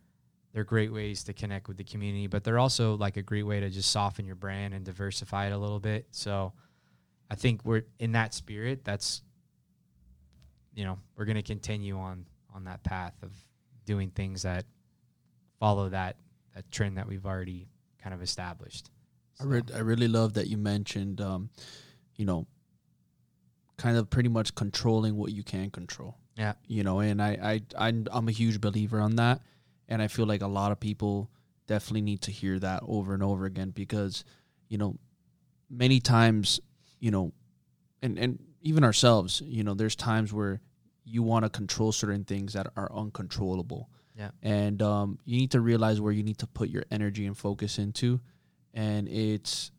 [SPEAKER 5] They're great ways to connect with the community, but they're also like a great way to just soften your brand and diversify it a little bit. So I think we're in that spirit. That's you know, we're going to continue on on that path of doing things that follow that that trend that we've already kind of established.
[SPEAKER 2] I, re- I really love that you mentioned, um, you know, kind of pretty much controlling what you can control.
[SPEAKER 5] Yeah.
[SPEAKER 2] You know, and I, I, I, I'm a huge believer on that. And I feel like a lot of people definitely need to hear that over and over again because, you know, many times, you know, and, and even ourselves, you know, there's times where you want to control certain things that are uncontrollable.
[SPEAKER 5] Yeah.
[SPEAKER 2] And um, you need to realize where you need to put your energy and focus into and it's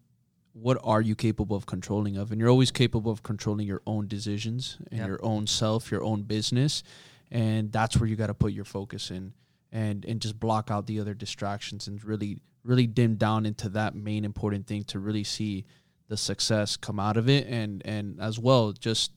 [SPEAKER 2] what are you capable of controlling of? And you're always capable of controlling your own decisions and
[SPEAKER 5] Yep.
[SPEAKER 2] your own self your own business. And that's where you got to put your focus in and and just block out the other distractions and really really dim down into that main important thing to really see the success come out of it. And and as well just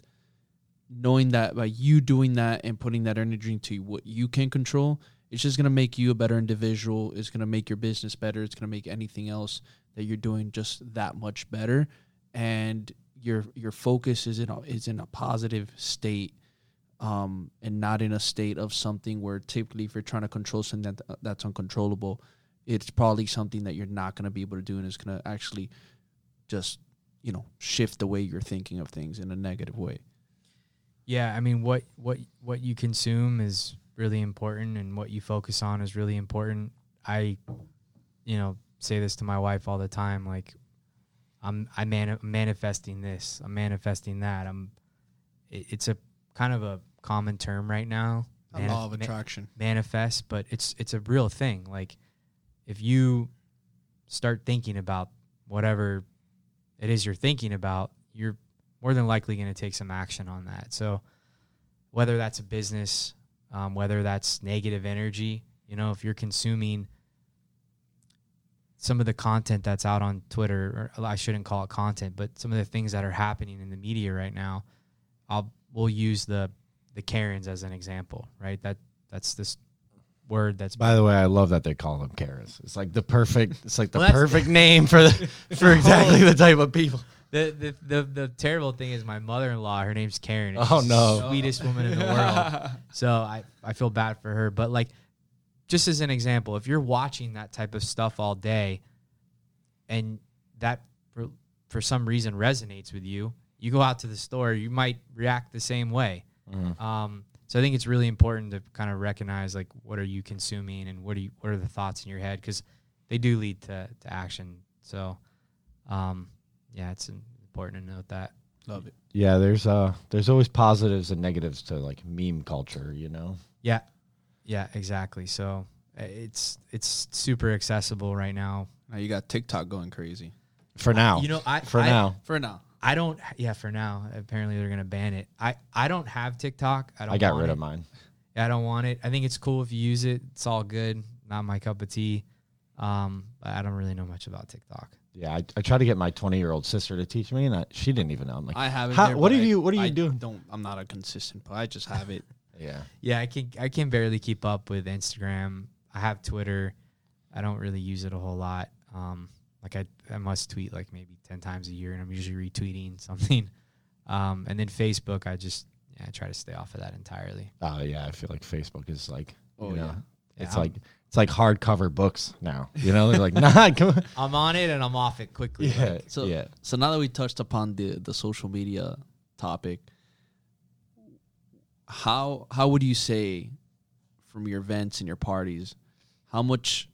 [SPEAKER 2] knowing that by you doing that and putting that energy into what you can control it's just going to make you a better individual. It's going to make your business better. It's going to make anything else that you're doing just that much better. And your your focus is in a, is in a positive state um, and not in a state of something where typically if you're trying to control something that, that's uncontrollable it's probably something that you're not going to be able to do. And it's going to actually just you know shift the way you're thinking of things in a negative way.
[SPEAKER 5] Yeah, I mean what what what you consume is really important and what you focus on is really important. I you know, say this to my wife all the time like I'm I man manifesting this, I'm manifesting that. I'm it, it's a kind of a common term right now. Mani-
[SPEAKER 2] law of
[SPEAKER 5] ma-
[SPEAKER 2] attraction
[SPEAKER 5] manifest, but it's it's a real thing. Like if you start thinking about whatever it is you're thinking about, you're more than likely going to take some action on that. So whether that's a business, um, whether that's negative energy, you know, if you're consuming some of the content that's out on Twitter, or I shouldn't call it content, but some of the things that are happening in the media right now, I'll we'll use the the Karens as an example, right? That that's this word that's
[SPEAKER 1] By the way, I love that they call them Karens. It's like the perfect. It's like the
[SPEAKER 5] Well,
[SPEAKER 1] perfect name for the for *laughs* exactly the type of people.
[SPEAKER 5] The, the the the terrible thing is my mother in law. Her name's Karen. and
[SPEAKER 1] Oh, no.
[SPEAKER 5] the sweetest woman in the world. *laughs* So I I feel bad for her. But like, just as an example, if you're watching that type of stuff all day, and that for for some reason resonates with you, you go out to the store, you might react the same way. Um, so I think it's really important to kind of recognize like what are you consuming and what are you what are the thoughts in your head because they do lead to to action. So, um, yeah, it's important to note that.
[SPEAKER 2] love it
[SPEAKER 1] Yeah, there's uh there's always positives and negatives to like meme culture, you know.
[SPEAKER 5] Yeah, yeah, exactly. So uh, it's it's super accessible right now.
[SPEAKER 2] now you got tiktok going crazy
[SPEAKER 1] For now,
[SPEAKER 5] You know, I
[SPEAKER 1] for
[SPEAKER 5] I-
[SPEAKER 1] now,
[SPEAKER 2] for now
[SPEAKER 5] I don't. Yeah, for now. Apparently, they're gonna ban it. I I don't have TikTok. I don't.
[SPEAKER 1] I got
[SPEAKER 5] want
[SPEAKER 1] rid
[SPEAKER 5] it.
[SPEAKER 1] of mine.
[SPEAKER 5] Yeah, I don't want it. I think it's cool if you use it. It's all good. Not my cup of tea. Um, but I don't really know much about TikTok.
[SPEAKER 1] Yeah, I, I tried to get my 20 year old sister to teach me, and I, she didn't even know. I'm like,
[SPEAKER 2] i have it
[SPEAKER 1] How-
[SPEAKER 2] there,
[SPEAKER 1] what are you- what are you
[SPEAKER 2] I
[SPEAKER 1] doing?
[SPEAKER 2] don't i'm not a consistent but i just have it *laughs*
[SPEAKER 1] yeah,
[SPEAKER 5] Yeah, I can I can barely keep up with Instagram. I have Twitter. I don't really use it a whole lot. Um, like I, I must tweet like maybe ten times a year, and I'm usually retweeting *laughs* something. Um, and then Facebook, I just yeah, I try to stay off of that entirely.
[SPEAKER 1] oh yeah, I feel like Facebook is like,
[SPEAKER 2] Oh,
[SPEAKER 1] you know,
[SPEAKER 2] yeah.
[SPEAKER 1] it's
[SPEAKER 5] Yeah,
[SPEAKER 1] like it's like hardcover books now. You know, they're like, *laughs* nah, come on.
[SPEAKER 5] I'm on it and I'm off it quickly.
[SPEAKER 1] Yeah,
[SPEAKER 5] Like,
[SPEAKER 2] So
[SPEAKER 1] yeah.
[SPEAKER 2] so now that we touched upon the the social media topic, how how would you say from your events and your parties, how much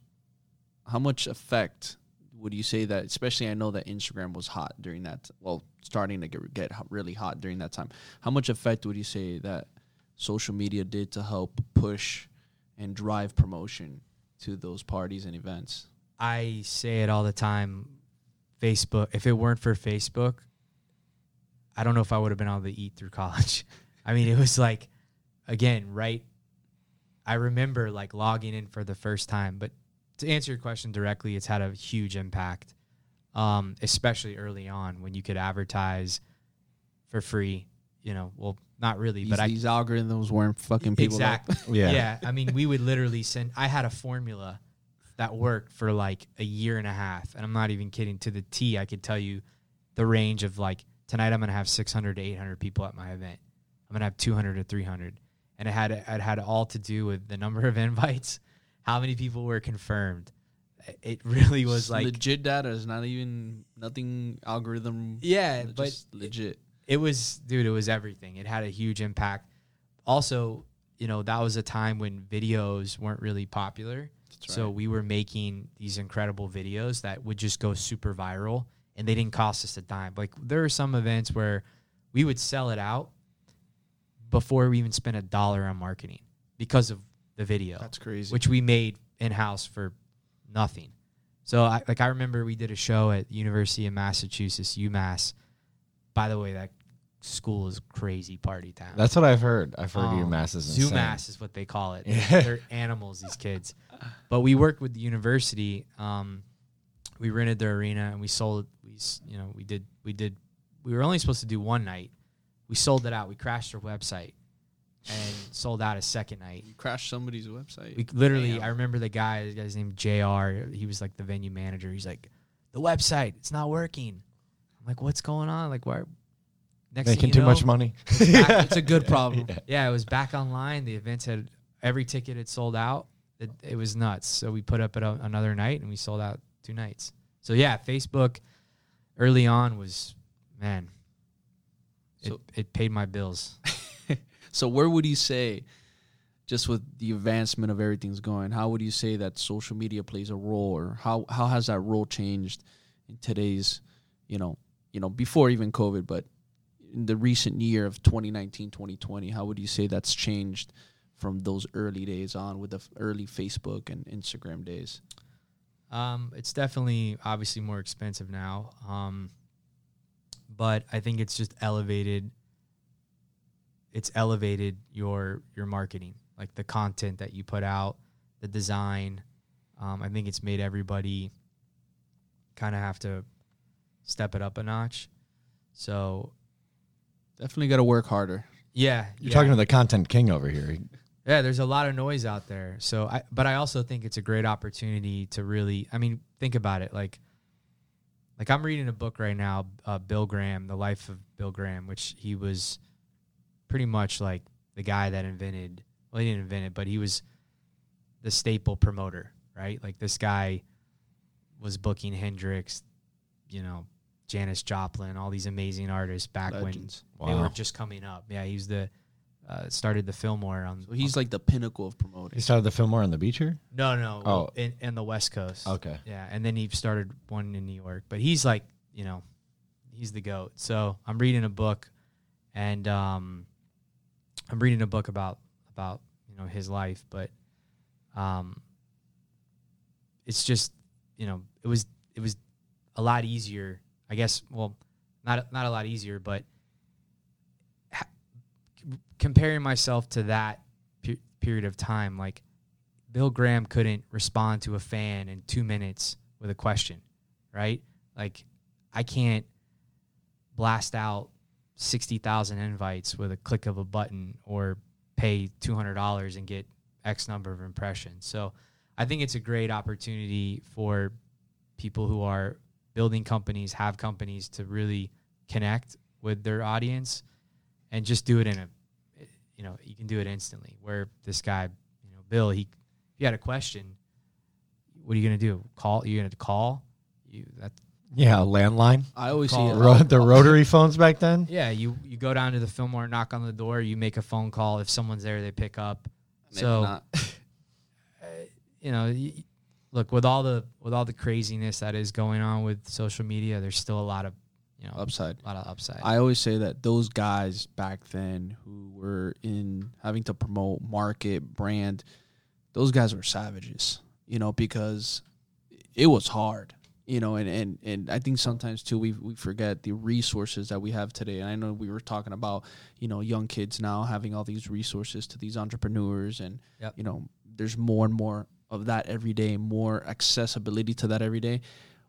[SPEAKER 2] how much effect would you say that especially I know that Instagram was hot during that well starting to get, get really hot during that time. How much effect would you say that social media did to help push and drive promotion to those parties and events?
[SPEAKER 5] I say it all the time. Facebook. If it weren't for Facebook, I don't know if I would have been able to eat through college. *laughs* I mean, it was like, again, right? I remember like logging in for the first time, but to answer your question directly, it's had a huge impact, um, especially early on when you could advertise for free. You know, well, not really,
[SPEAKER 2] These,
[SPEAKER 5] but I
[SPEAKER 2] these algorithms weren't fucking people up.
[SPEAKER 5] exactly. *laughs*
[SPEAKER 1] Yeah.
[SPEAKER 5] yeah. I mean, we would literally send. I had a formula that worked for like a year and a half, and I'm not even kidding. To the T, I could tell you the range of like tonight. I'm gonna have 600 to 800 people at my event. I'm gonna have 200 to 300, and it had it had all to do with the number of *laughs* invites, how many people were confirmed. It really was like
[SPEAKER 2] legit data. It's not even nothing algorithm.
[SPEAKER 5] yeah, but
[SPEAKER 2] legit.
[SPEAKER 5] It was dude it was everything it had a huge impact also you know that was a time when videos weren't really popular so we were making these incredible videos that would just go super viral and they didn't cost us a dime like there are some events where we would sell it out before we even spent a dollar on marketing because of the video
[SPEAKER 2] That's crazy.
[SPEAKER 5] which we made in house for nothing. So I like I remember we did a show at University of Massachusetts, UMass. By the way, that school is crazy party town.
[SPEAKER 1] That's what I've heard. I've heard
[SPEAKER 5] Um,
[SPEAKER 1] UMass is insane.
[SPEAKER 5] Zoomass is what they call it.
[SPEAKER 1] Yeah.
[SPEAKER 5] They're animals, these kids. But we worked with the university. Um, we rented their arena and we sold. We you know we did we did. We were only supposed to do one night. We sold it out. We crashed their website and *sighs* sold out a second night.
[SPEAKER 2] You crashed somebody's website.
[SPEAKER 5] We literally,
[SPEAKER 2] Damn.
[SPEAKER 5] I remember the guy, the guy's named Jr. He was like the venue manager. He's like, the website, it's not working. I'm like, what's going on? Like, why? Next
[SPEAKER 1] Making
[SPEAKER 5] you
[SPEAKER 1] too
[SPEAKER 5] know,
[SPEAKER 1] much money. *laughs*
[SPEAKER 5] back-
[SPEAKER 2] it's a good *laughs* problem.
[SPEAKER 5] yeah, it was back online. The events had every ticket had sold out. It, it was nuts. So we put up at a, another night and we sold out two nights. So yeah, Facebook early on was man. It, it paid my bills. *laughs*
[SPEAKER 2] So where would you say, just with the advancement of everything's going, how would you say that social media plays a role, or how how has that role changed in today's, you know, you know, before even COVID, but in the recent year of 2019, 2020, how would you say that's changed from those early days on with the f- early Facebook and Instagram days?
[SPEAKER 5] Um, it's definitely obviously more expensive now. Um, but I think it's just elevated. It's elevated your your marketing, like the content that you put out, the design. Um, I think it's made everybody kind of have to step it up a notch. So
[SPEAKER 2] Definitely got to work harder.
[SPEAKER 5] yeah,
[SPEAKER 1] You're
[SPEAKER 5] yeah.
[SPEAKER 1] talking to the content king over here.
[SPEAKER 5] Yeah, there's a lot of noise out there. So I but I also think it's a great opportunity to really I mean, think about it. Like like I'm reading a book right now, uh, Bill Graham, The Life of Bill Graham, which he was pretty much like the guy that invented well, he didn't invent it, but he was the staple promoter, right? Like this guy was booking Hendrix, you know, Janis Joplin, all these amazing artists back
[SPEAKER 2] Legends.
[SPEAKER 5] when they were just coming up. Yeah, he was the uh, started the Fillmore on.
[SPEAKER 2] So he's like the pinnacle of promoting.
[SPEAKER 1] He started the Fillmore on the beach here?
[SPEAKER 5] no, no,
[SPEAKER 1] Oh.
[SPEAKER 5] in in the West Coast.
[SPEAKER 1] Okay.
[SPEAKER 5] Yeah, and then he started one in New York, but he's like, you know, he's the goat. So I'm reading a book, and um, I'm reading a book about about you know his life, but um, it's just you know it was it was a lot easier, I guess. Well, not not a lot easier, but ha- comparing myself to that pe- period of time, like Bill Graham couldn't respond to a fan in two minutes with a question, right? Like, I can't blast out 60,000 invites with a click of a button or pay $200 and get X number of impressions. So I think it's a great opportunity for people who are building companies, have companies to really connect with their audience and just do it in a, you know, you can do it instantly. Where this guy, you know, Bill, he, if you had a question, what are you gonna do? Call? You're gonna call? You that?
[SPEAKER 1] Yeah, landline.
[SPEAKER 2] I always see
[SPEAKER 5] Call-
[SPEAKER 2] it.
[SPEAKER 1] Ro- the *laughs* rotary phones back then?
[SPEAKER 5] Yeah, you you go down to the Fillmore, knock on the door, you make a phone call. If someone's there, they pick up.
[SPEAKER 2] And if
[SPEAKER 5] So
[SPEAKER 2] not- *laughs* uh,
[SPEAKER 5] you know, y- y- look with all the with all the craziness that is going on with social media, there's still a lot of you know
[SPEAKER 2] upside.
[SPEAKER 5] a lot of upside.
[SPEAKER 2] I always say that those guys back then who were in having to promote, market, brand, those guys were savages, you know, because it was hard, you know, and, and, and I think sometimes too we we forget the resources that we have today. And I know we were talking about, you know, young kids now having all these resources to these entrepreneurs and
[SPEAKER 5] Yep.
[SPEAKER 2] you know, there's more and more of that every day, more accessibility to that every day.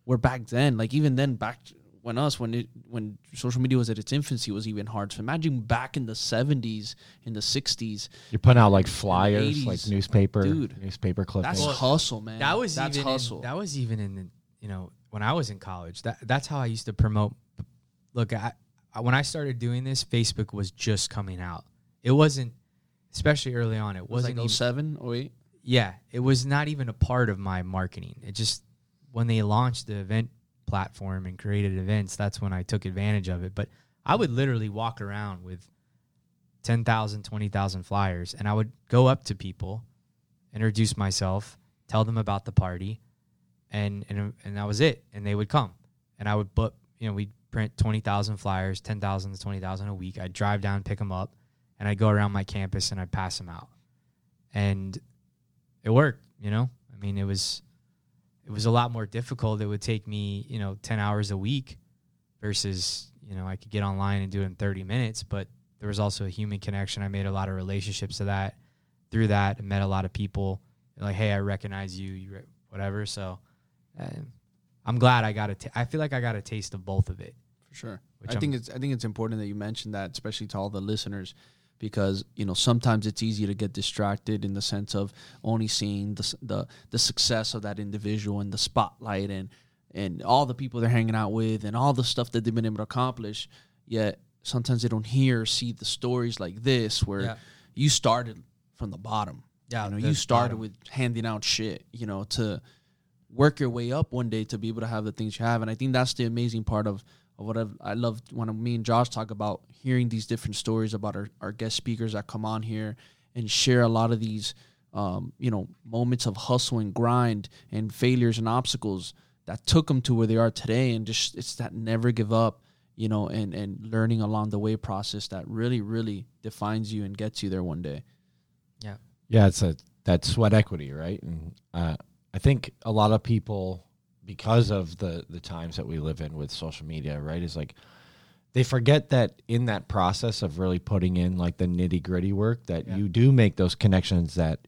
[SPEAKER 2] Where back then, like even then back when us when it when social media was at its infancy was even hard. So imagine back in the seventies, in the sixties,
[SPEAKER 1] You're putting out like flyers,
[SPEAKER 2] 80s.
[SPEAKER 1] like newspaper,
[SPEAKER 2] Dude,
[SPEAKER 1] newspaper clippings.
[SPEAKER 2] that's hustle, man.
[SPEAKER 5] that was
[SPEAKER 2] that's
[SPEAKER 5] even
[SPEAKER 2] hustle.
[SPEAKER 5] In, that was even in the, you know when I was in college. That that's how I used to promote. Look, I, I when I started doing this, Facebook was just coming out. It wasn't, especially early on. It
[SPEAKER 2] it was
[SPEAKER 5] wasn't
[SPEAKER 2] like 07, 08.
[SPEAKER 5] Yeah, it was not even a part of my marketing. It just when they launched the event platform and created events, that's when I took advantage of it. But I would literally walk around with 10,000, 20,000 flyers and I would go up to people, introduce myself, tell them about the party, and and and that was it. And they would come. And I would book, you know, we'd print 20,000 flyers, 10,000 to 20,000 a week. I'd drive down, pick them up, and I'd go around my campus and I'd pass them out. And it worked, you know? I mean, it was it was a lot more difficult. It would take me, you know, 10 hours a week versus, you know, I could get online and do it in 30 minutes, but there was also a human connection. I made a lot of relationships to that through that and met a lot of people like, Hey, I recognize you, you, re- whatever. So, uh, I'm glad I got a. T- I feel like I got a taste of both of it.
[SPEAKER 2] for sure.
[SPEAKER 5] Which
[SPEAKER 2] I
[SPEAKER 5] I'm-
[SPEAKER 2] think it's I think it's important that you mentioned that, especially to all the listeners, because you know sometimes it's easy to get distracted in the sense of only seeing the the the success of that individual and the spotlight and and all the people they're hanging out with and all the stuff that they've been able to accomplish. Yet sometimes they don't hear or see the stories like this where
[SPEAKER 5] Yeah.
[SPEAKER 2] you started from the bottom.
[SPEAKER 5] Yeah,
[SPEAKER 2] you know, you started
[SPEAKER 5] bottom.
[SPEAKER 2] with handing out shit. You know, to work your way up one day to be able to have the things you have. And I think that's the amazing part of, of what I've, I love when me and Josh talk about hearing these different stories about our, our guest speakers that come on here and share a lot of these, um, you know, moments of hustle and grind and failures and obstacles that took them to where they are today. And just, it's that never give up, you know, and, and learning along the way process that really, really defines you and gets you there one day.
[SPEAKER 1] Yeah. Yeah, it's a that sweat equity, right? And uh, I think a lot of people, because of the the times that we live in with social media, right, is like they forget that in that process of really putting in like the nitty gritty work, that
[SPEAKER 5] Yeah.
[SPEAKER 1] you do make those connections that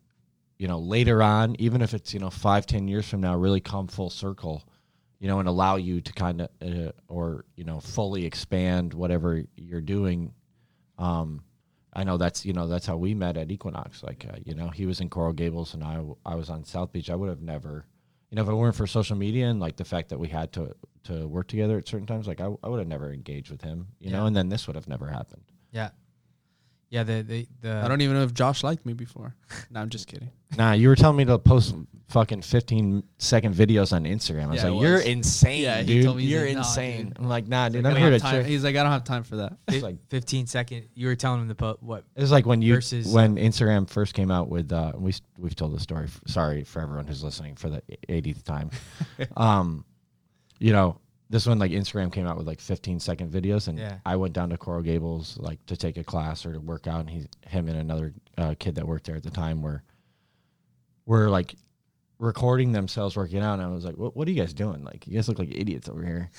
[SPEAKER 1] you know later on, even if it's you know five ten years from now, really come full circle, you know, and allow you to kind of uh, or you know fully expand whatever you're doing. Um, I know that's you know that's how we met at Equinox. Like uh, you know he was in Coral Gables and I I was on South Beach. I would have never, you know, if it weren't for social media and like the fact that we had to to work together at certain times, like I, I would have never engaged with him. You know, and then this would have never happened.
[SPEAKER 5] Yeah. Yeah. The the, the
[SPEAKER 2] I don't even know if Josh liked me before. *laughs* no, I'm just kidding.
[SPEAKER 1] Nah, you were telling me to post fucking 15 second videos on Instagram. I was
[SPEAKER 2] Yeah,
[SPEAKER 1] like,
[SPEAKER 2] it
[SPEAKER 1] you're
[SPEAKER 2] was.
[SPEAKER 1] insane,
[SPEAKER 2] Yeah, he
[SPEAKER 1] dude.
[SPEAKER 2] told me, he's
[SPEAKER 1] you're
[SPEAKER 2] like, "Nah,
[SPEAKER 1] insane.
[SPEAKER 2] dude."
[SPEAKER 1] I'm like, nah, dude.
[SPEAKER 2] Like,
[SPEAKER 1] I'm
[SPEAKER 2] I
[SPEAKER 1] here
[SPEAKER 2] don't
[SPEAKER 1] to.
[SPEAKER 2] have time-
[SPEAKER 1] check.
[SPEAKER 2] He's like, I don't have time for that.
[SPEAKER 1] It's like
[SPEAKER 5] 15 second. You were telling him to put what?
[SPEAKER 1] It was like when you
[SPEAKER 5] versus,
[SPEAKER 1] when Instagram first came out with uh we s- we've told the story. f- Sorry for everyone who's listening for the 80th time. *laughs* um, you know, this one like Instagram came out with like 15 second videos, and
[SPEAKER 5] Yeah.
[SPEAKER 1] I went down to Coral Gables like to take a class or to work out, and he him and another uh, kid that worked there at the time were were like recording themselves working out, and I was like, what What are you guys doing? Like, you guys look like idiots over here.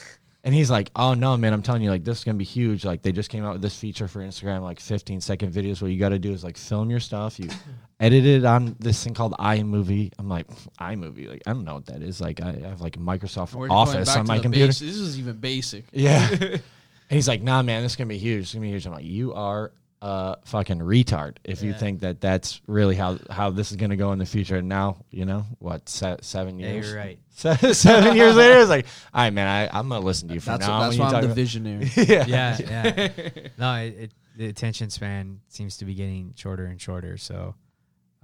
[SPEAKER 1] And he's like, "Oh no, man! I'm telling you, like this is gonna be huge. Like they just came out with this feature for Instagram, like 15 second videos. What you got to do is like film your stuff. You *laughs* edit it on this thing called iMovie. I'm like, iMovie. Like I don't know what that is. Like I have like Microsoft
[SPEAKER 2] We're
[SPEAKER 1] Office on my computer.
[SPEAKER 2] base- This is even basic. *laughs*
[SPEAKER 1] Yeah. *laughs* and he's like, "Nah, man, this is gonna be huge. It's gonna be huge." I'm like, "You are a fucking retard if you think that that's really how how this is gonna go in the future." And now, you know, what se- seven
[SPEAKER 5] Yeah,
[SPEAKER 1] years?
[SPEAKER 5] you're right.
[SPEAKER 1] Se- *laughs* seven years later, it's like, all right, man, I, I'm gonna listen to you from
[SPEAKER 2] That's,
[SPEAKER 1] now on.
[SPEAKER 2] that's why I'm the
[SPEAKER 1] talk
[SPEAKER 2] visionary. *laughs*
[SPEAKER 1] yeah,
[SPEAKER 5] Yeah. Yeah. *laughs* no, it, it, the attention span seems to be getting shorter and shorter. So,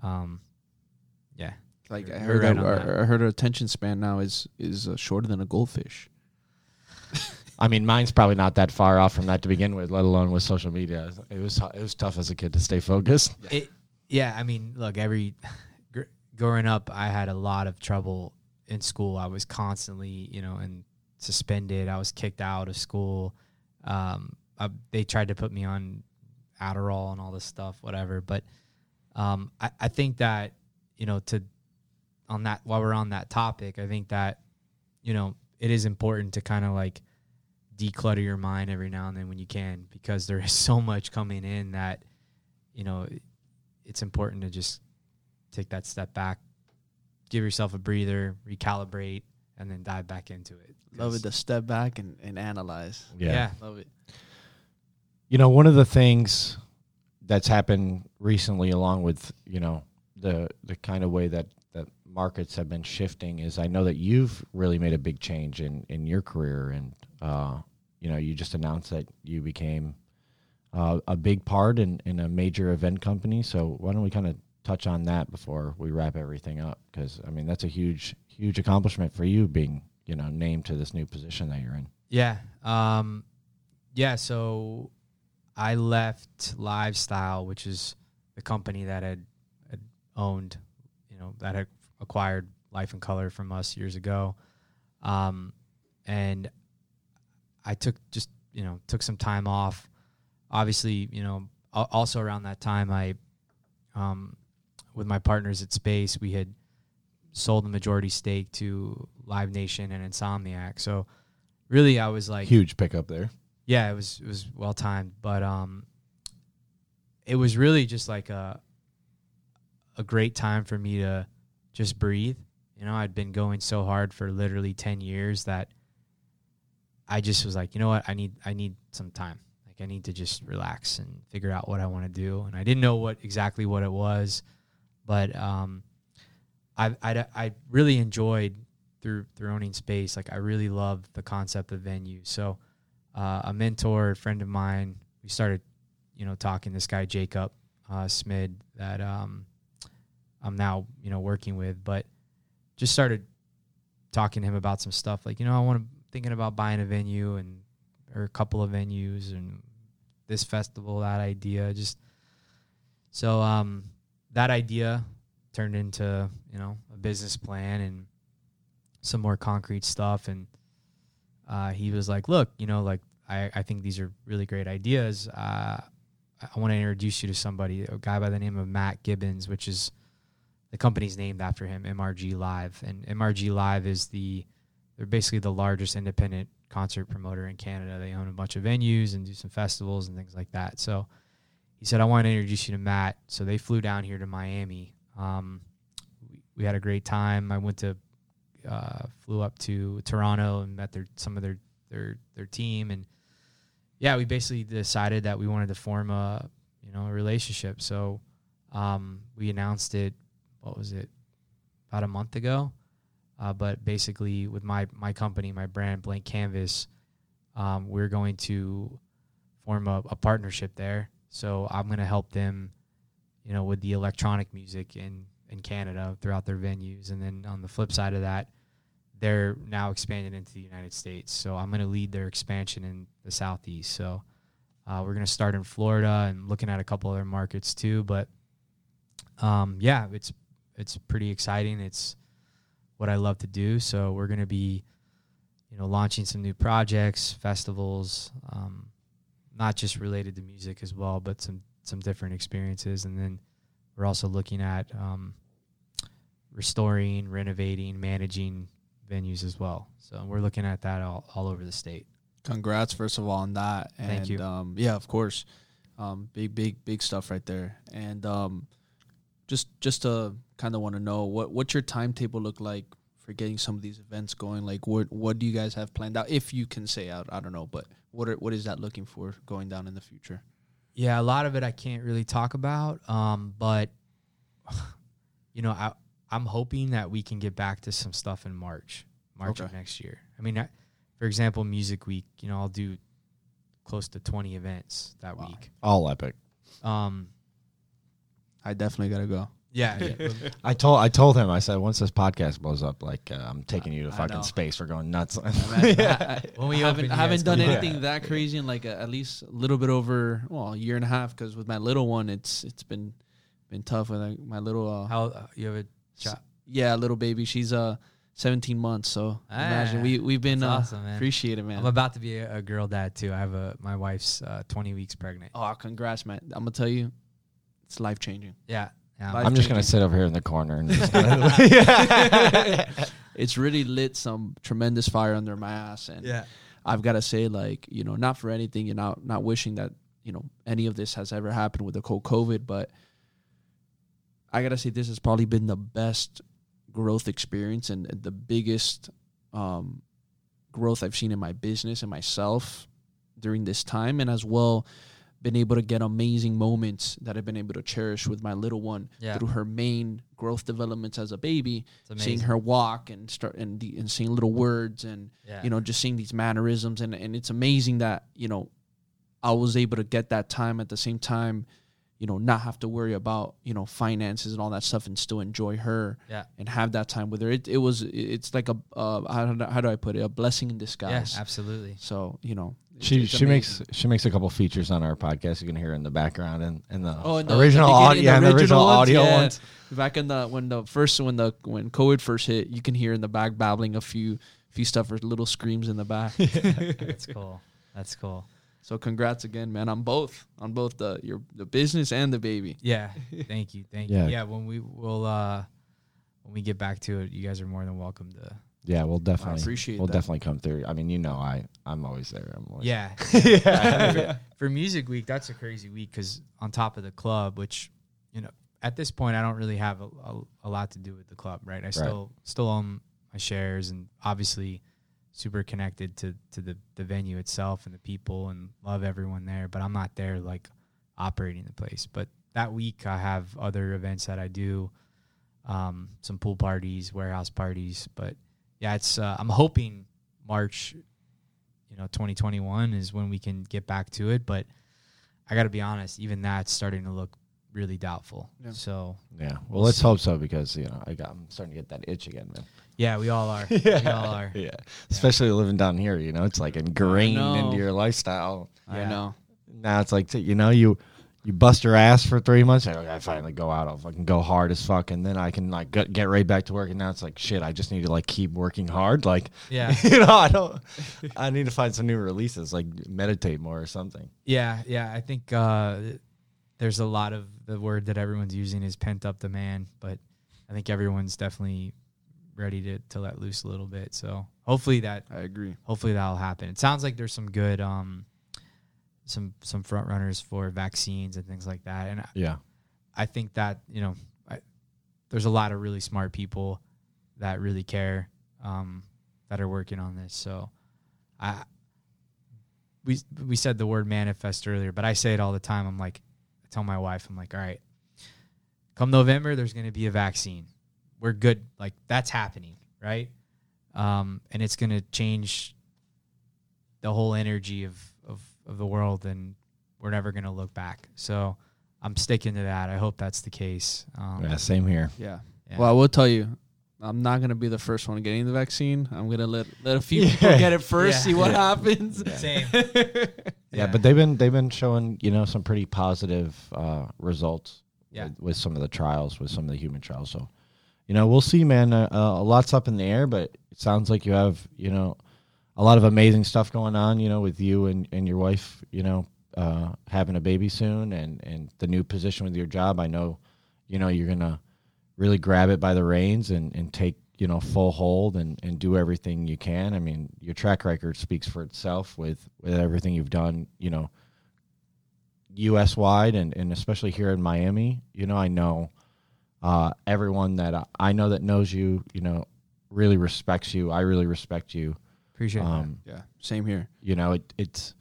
[SPEAKER 5] um, yeah.
[SPEAKER 2] Like I heard,
[SPEAKER 5] right
[SPEAKER 2] that,
[SPEAKER 5] on.
[SPEAKER 2] I heard our attention span now is is uh, shorter than a goldfish.
[SPEAKER 1] I mean, mine's probably not that far off from that to begin with, let alone with social media. It was it was tough as a kid to stay focused.
[SPEAKER 5] It, yeah, I mean, look, every gr- growing up, I had a lot of trouble in school. I was constantly, you know, and suspended. I was kicked out of school. Um, I, they tried to put me on Adderall and all this stuff, whatever. But um, I, I think that you know, to on that while we're on that topic, I think that you know it is important to kind of like declutter your mind every now and then when you can because there is *laughs* so much coming in that you know it's important to just take that step back, give yourself a breather, recalibrate, and then dive back into it.
[SPEAKER 2] Love it to step back and, and analyze.
[SPEAKER 5] Yeah.
[SPEAKER 2] Love it.
[SPEAKER 1] You know, one of the things that's happened recently, along with you know the the kind of way that that markets have been shifting, is I know that you've really made a big change in in your career, and uh, you know, you just announced that you became uh, a big part in in a major event company. So why don't we kind of touch on that before we wrap everything up? Because I mean, that's a huge huge accomplishment for you being you know named to this new position that you're in.
[SPEAKER 5] Yeah. Um, yeah. So I left LiveStyle, which is the company that had, had owned, you know, that had acquired Life in Color from us years ago. Um, and I took just, you know, took some time off. Obviously, you know, also around that time, I, um, with my partners at Space, we had sold the majority stake to Live Nation and Insomniac. So really, I was like,
[SPEAKER 1] Huge pickup there.
[SPEAKER 5] yeah, it was it was well timed, but um, it was really just like a a great time for me to just breathe. You know, I'd been going so hard for literally ten years that I just was like, you know what, I need I need some time. Like I need to just relax and figure out what I want to do. And I didn't know what exactly what it was, but um, I I I really enjoyed through through owning space. Like I really love the concept of venue. So uh, a mentor, a friend of mine, we started, you know, talking. This guy Jacob uh, Smid that um, I'm now, you know, working with, but just started talking to him about some stuff. Like, you know, I want to thinking about buying a venue and or a couple of venues and this festival, that idea. Just so um, that idea turned into you know a business plan and some more concrete stuff and uh, he was like, "Look, you know, like I, I think these are really great ideas. Uh, I want to introduce you to somebody, a guy by the name of Matt Gibbons, which is the company's named after him, MRG Live, and MRG Live is the they're basically the largest independent concert promoter in Canada. They own a bunch of venues and do some festivals and things like that. So he said, "I want to introduce you to Matt." So they flew down here to Miami. Um, we, had a great time. I went to uh, flew up to Toronto and met their some of their their their team and yeah, we basically decided that we wanted to form a you know a relationship. So um, we announced it. What was it? About a month ago. Uh, but basically, with my my company, my brand Blank Canvas, um, we're going to form a, a partnership there. So I'm going to help them, you know, with the electronic music in in Canada throughout their venues, and then on the flip side of that, they're now expanding into the United States. So I'm going to lead their expansion in the Southeast. So uh, we're going to start in Florida and looking at a couple other markets too. But um, yeah, it's it's pretty exciting. It's what I love to do. So we're going to be, you know, launching some new projects, festivals, um, not just related to music as well, but some some different experiences. And then we're also looking at um, restoring, renovating, managing venues as well. So we're looking at that all, all over the state.
[SPEAKER 2] Congrats, first of all, on that. And,
[SPEAKER 5] Thank you.
[SPEAKER 2] Um, yeah, of course. Um, big, big, big stuff right there. And um, just, just to kind of want to know what what's your timetable look like for getting some of these events going? Like, what what do you guys have planned out? If you can say out, I don't know, but what are, what is that looking for going down in the future?
[SPEAKER 5] Yeah, a lot of it I can't really talk about. Um, but *sighs* you know, I I'm hoping that we can get back to some stuff in March, March of next year. I mean, I, for example, Music Week. You know, I'll do close to 20 events that
[SPEAKER 2] Wow.
[SPEAKER 5] week.
[SPEAKER 1] All epic.
[SPEAKER 5] Um,
[SPEAKER 2] I definitely gotta go.
[SPEAKER 5] Yeah, yeah, *laughs*
[SPEAKER 1] I told I told him I said once this podcast blows up, like uh, I'm taking you to
[SPEAKER 2] I
[SPEAKER 1] fucking
[SPEAKER 2] know.
[SPEAKER 1] space. We're going nuts. *laughs* *laughs*
[SPEAKER 5] When we
[SPEAKER 2] I haven't,
[SPEAKER 5] open,
[SPEAKER 2] haven't done
[SPEAKER 5] come by.
[SPEAKER 2] anything that crazy in like a, at least a little bit over well a year and a half because with my little one it's it's been been tough with like, my little uh,
[SPEAKER 5] how uh, you have a
[SPEAKER 2] S- Yeah, little baby. She's uh 17 months. So imagine
[SPEAKER 5] Ah,
[SPEAKER 2] we we've been uh,
[SPEAKER 5] awesome, man.
[SPEAKER 2] appreciate it, man.
[SPEAKER 5] I'm about to be a, a girl dad too. I have a my wife's uh, 20 weeks pregnant.
[SPEAKER 2] oh, congrats, man! I'm gonna tell you, it's life changing.
[SPEAKER 5] Yeah, yeah.
[SPEAKER 1] I'm just gonna sit over here in the corner and just *laughs* *laughs*
[SPEAKER 2] It's really lit some tremendous fire under my ass, and
[SPEAKER 5] yeah.
[SPEAKER 2] I've got to say, like you know, not for anything, you know, not wishing that you know any of this has ever happened with the whole COVID, but I gotta say this has probably been the best growth experience and the biggest um, growth I've seen in my business and myself during this time, and as well been able to get amazing moments that I've been able to cherish with my little one
[SPEAKER 5] Yeah.
[SPEAKER 2] through her main growth developments as a baby, seeing her walk and start and, the, and seeing little words and
[SPEAKER 5] Yeah.
[SPEAKER 2] you know just seeing these mannerisms and and it's amazing that you know I was able to get that time at the same time you know not have to worry about you know finances and all that stuff and still enjoy her
[SPEAKER 5] Yeah.
[SPEAKER 2] and have that time with her it, it was it's like a uh, how, do, how do I put it a blessing in
[SPEAKER 5] Yeah,
[SPEAKER 2] disguise
[SPEAKER 5] absolutely.
[SPEAKER 2] so you know it's-
[SPEAKER 1] she
[SPEAKER 2] it's
[SPEAKER 1] she makes she makes a couple features on our podcast. You can hear in the background and in the
[SPEAKER 2] Oh, in the-
[SPEAKER 1] original
[SPEAKER 2] the
[SPEAKER 1] audio, yeah,
[SPEAKER 2] the
[SPEAKER 1] the original
[SPEAKER 2] ones,
[SPEAKER 1] audio
[SPEAKER 2] yeah.
[SPEAKER 1] ones.
[SPEAKER 2] back in the when the first when the when COVID first hit you can hear in the back babbling a few few stuff or little screams in the back *laughs* *laughs*
[SPEAKER 5] That's cool. That's cool.
[SPEAKER 2] So congrats again, man, on both, on both the your the business and the baby.
[SPEAKER 5] Yeah. Thank you. Thank
[SPEAKER 1] Yeah.
[SPEAKER 5] you. Yeah. When we will, uh, when we get back to it, you guys are more than welcome to.
[SPEAKER 1] Yeah, we'll definitely
[SPEAKER 2] appreciate
[SPEAKER 1] we'll
[SPEAKER 2] that.
[SPEAKER 1] definitely come through. I mean, you know, I I'm always there. I'm always
[SPEAKER 5] Yeah, *laughs*
[SPEAKER 1] yeah. *laughs*
[SPEAKER 5] for Music Week, that's a crazy week because on top of the club, which you know, at this point, I don't really have a, a, a lot to do with the club, right? I still still own my shares, and obviously super connected to to the the venue itself and the people, and love everyone there. But I'm not there like operating the place. But that week, I have other events that I do, um, some pool parties, warehouse parties. But yeah, it's uh, I'm hoping March you know 2021 is when we can get back to it but i got to be honest even that's starting to look really doubtful
[SPEAKER 2] Yeah.
[SPEAKER 5] so
[SPEAKER 1] yeah. Well, let's hope so because you know I got I'm starting to get that itch again, man.
[SPEAKER 5] yeah we all are *laughs* we all are
[SPEAKER 1] Yeah, especially living down here. You know, it's like ingrained into your lifestyle.
[SPEAKER 2] I
[SPEAKER 5] Yeah.
[SPEAKER 2] know.
[SPEAKER 1] Now it's like you know you you bust your ass for three months. And I finally go out. I'll fucking go hard as fuck, and then I can like get, get right back to work. And now it's like shit. I just need to like keep working hard. Like
[SPEAKER 5] yeah *laughs*
[SPEAKER 1] you know, I don't. I need to find some new releases, like meditate more or something.
[SPEAKER 5] yeah yeah i think uh there's a lot of the word that everyone's using is pent up demand but i think everyone's definitely ready to to let loose a little bit so hopefully that
[SPEAKER 2] I agree.
[SPEAKER 5] hopefully that'll happen. It sounds like there's some good um some some front runners for vaccines and things like that. And I-
[SPEAKER 1] Yeah,
[SPEAKER 5] I think that, you know, I, there's a lot of really smart people that really care um that are working on this. So I we we said the word manifest earlier, but I say it all the time. I'm like I tell my wife, I'm like, "All right. Come November there's going to be a vaccine. We're good. Like that's happening, right? um, and it's going to change the whole energy of, of, of the world, and we're never going to look back. So I'm sticking to that. I hope that's the case. Um,
[SPEAKER 1] yeah. Same here.
[SPEAKER 2] Yeah.
[SPEAKER 5] yeah.
[SPEAKER 2] Well, I will tell you, I'm not gonna be the first one getting the vaccine. I'm gonna let let a few *laughs*
[SPEAKER 1] Yeah.
[SPEAKER 2] people get it first,
[SPEAKER 5] Yeah.
[SPEAKER 2] see what happens.
[SPEAKER 5] Same. *laughs*
[SPEAKER 1] Yeah, but they've been they've been showing you know some pretty positive uh, results.
[SPEAKER 5] Yeah.
[SPEAKER 1] With, with some of the trials, with some of the human trials. So, you know, we'll see, man. Uh, uh, a lot's up in the air, but it sounds like you have you know a lot of amazing stuff going on. You know, with you and, and your wife. You know, uh, having a baby soon, and and the new position with your job. I know, you know, you're gonna really grab it by the reins and and take you know full hold and and do everything you can. I mean, your track record speaks for itself with with everything you've done. You know, U.S. wide and and especially here in Miami. You know, I know uh, everyone that I, I know that knows you. You know, really respects you. I really respect you.
[SPEAKER 5] Appreciate
[SPEAKER 1] Um,
[SPEAKER 2] Yeah, same here.
[SPEAKER 1] you know, it, it's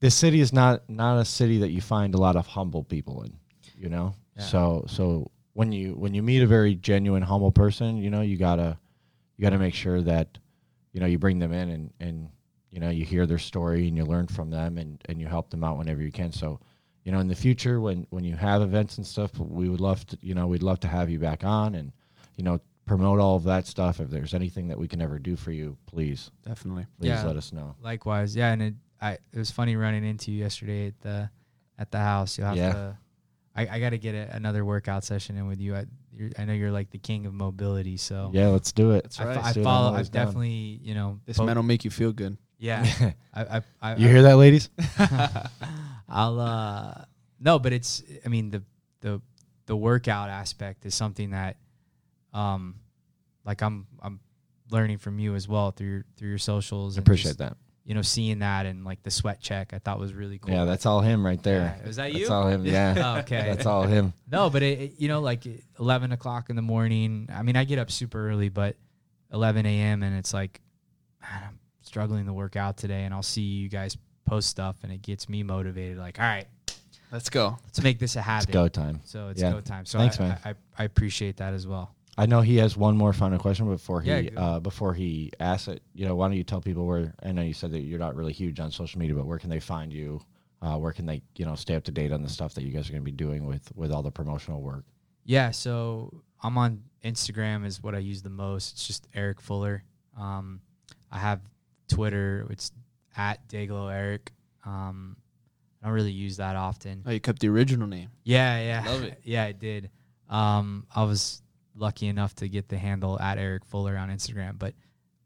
[SPEAKER 1] this city is not not a city that you find a lot of humble people in. You know,
[SPEAKER 5] Yeah.
[SPEAKER 1] so so when you when you meet a very genuine humble person, you know, you gotta you gotta make sure that you know you bring them in and and you know you hear their story and you learn from them and and you help them out whenever you can. So you know, in the future when when you have events and stuff, we would love to you know we'd love to have you back on and you know promote all of that stuff. If there's anything that we can ever do for you, please
[SPEAKER 2] Definitely.
[SPEAKER 1] please
[SPEAKER 5] Yeah.
[SPEAKER 1] let us know.
[SPEAKER 5] Likewise, yeah, and it I it was funny running into you yesterday at the at the house. You'll have
[SPEAKER 1] Yeah.
[SPEAKER 5] to. I, I got to get a, another workout session in with you. I, you're, I know you're like the king of mobility, so
[SPEAKER 1] Yeah, let's do it.
[SPEAKER 2] That's
[SPEAKER 5] I,
[SPEAKER 2] right.
[SPEAKER 5] I
[SPEAKER 1] Let's do it. I'm
[SPEAKER 5] follow. I've definitely, you know,
[SPEAKER 2] This
[SPEAKER 5] po-
[SPEAKER 2] man will make you feel good.
[SPEAKER 5] Yeah, *laughs* I, I, I,
[SPEAKER 1] You hear that, ladies? *laughs*
[SPEAKER 5] I'll uh no, but it's I mean the the the workout aspect is something that um like I'm I'm learning from you as well through your through your socials.
[SPEAKER 1] I
[SPEAKER 5] and
[SPEAKER 1] appreciate
[SPEAKER 5] just,
[SPEAKER 1] that.
[SPEAKER 5] You know, seeing that and like the sweat check, I thought was really cool.
[SPEAKER 1] Yeah, that's all him right there.
[SPEAKER 5] Yeah. Was that
[SPEAKER 1] That's all him. Yeah. *laughs*
[SPEAKER 5] Oh, okay.
[SPEAKER 1] That's all him.
[SPEAKER 5] No, but it, it- you know, like eleven o'clock in the morning. I mean, I get up super early, but eleven a.m. and it's like man, I'm struggling to work out today, and I'll see you guys post stuff, and it gets me motivated. Like, all right,
[SPEAKER 2] Let's go.
[SPEAKER 5] let's make this a
[SPEAKER 1] It's
[SPEAKER 5] habit.
[SPEAKER 1] go time.
[SPEAKER 5] So it's
[SPEAKER 1] Yeah.
[SPEAKER 5] go time. So
[SPEAKER 1] Thanks,
[SPEAKER 5] I,
[SPEAKER 1] man.
[SPEAKER 5] I, I, I appreciate that as well.
[SPEAKER 1] I know he has one more final question before he
[SPEAKER 5] Yeah,
[SPEAKER 1] uh, before he asks it. You know, why don't you tell people where? I know you said that you're not really huge on social media, but where can they find you? Uh, where can they, you know, stay up to date on the stuff that you guys are going to be doing with with all the promotional work?
[SPEAKER 5] Yeah, so I'm on Instagram is what I use the most. It's just Eric Fuller. Um, I have Twitter. It's at Dayglo Eric. Um, I don't really use that often.
[SPEAKER 2] Oh, you kept the original name.
[SPEAKER 5] Yeah, yeah,
[SPEAKER 2] Love it. *laughs*
[SPEAKER 5] yeah, I did. Um, I was lucky enough to get the handle at Eric Fuller on Instagram, but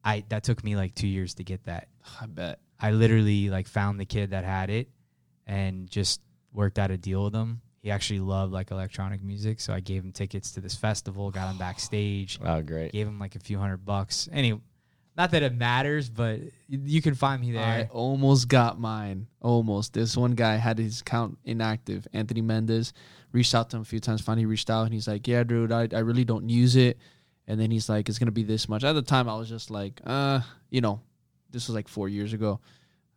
[SPEAKER 5] I that took me like two years to get that.
[SPEAKER 2] I bet.
[SPEAKER 5] I literally like found the kid that had it and just worked out a deal with him. he actually loved like electronic music, so I gave him tickets to this festival, got him *sighs* backstage,
[SPEAKER 1] Oh, great.
[SPEAKER 5] gave him like a few hundred bucks. Anyway, not that it matters, but you can find me there.
[SPEAKER 2] I almost got mine. Almost. This one guy had his account inactive. Anthony Mendez reached out to him a few times. Finally, reached out and he's like, "Yeah, dude, I, I really don't use it." And then he's like, "It's gonna be this much." At the time, I was just like, "Uh, you know, this was like four years ago."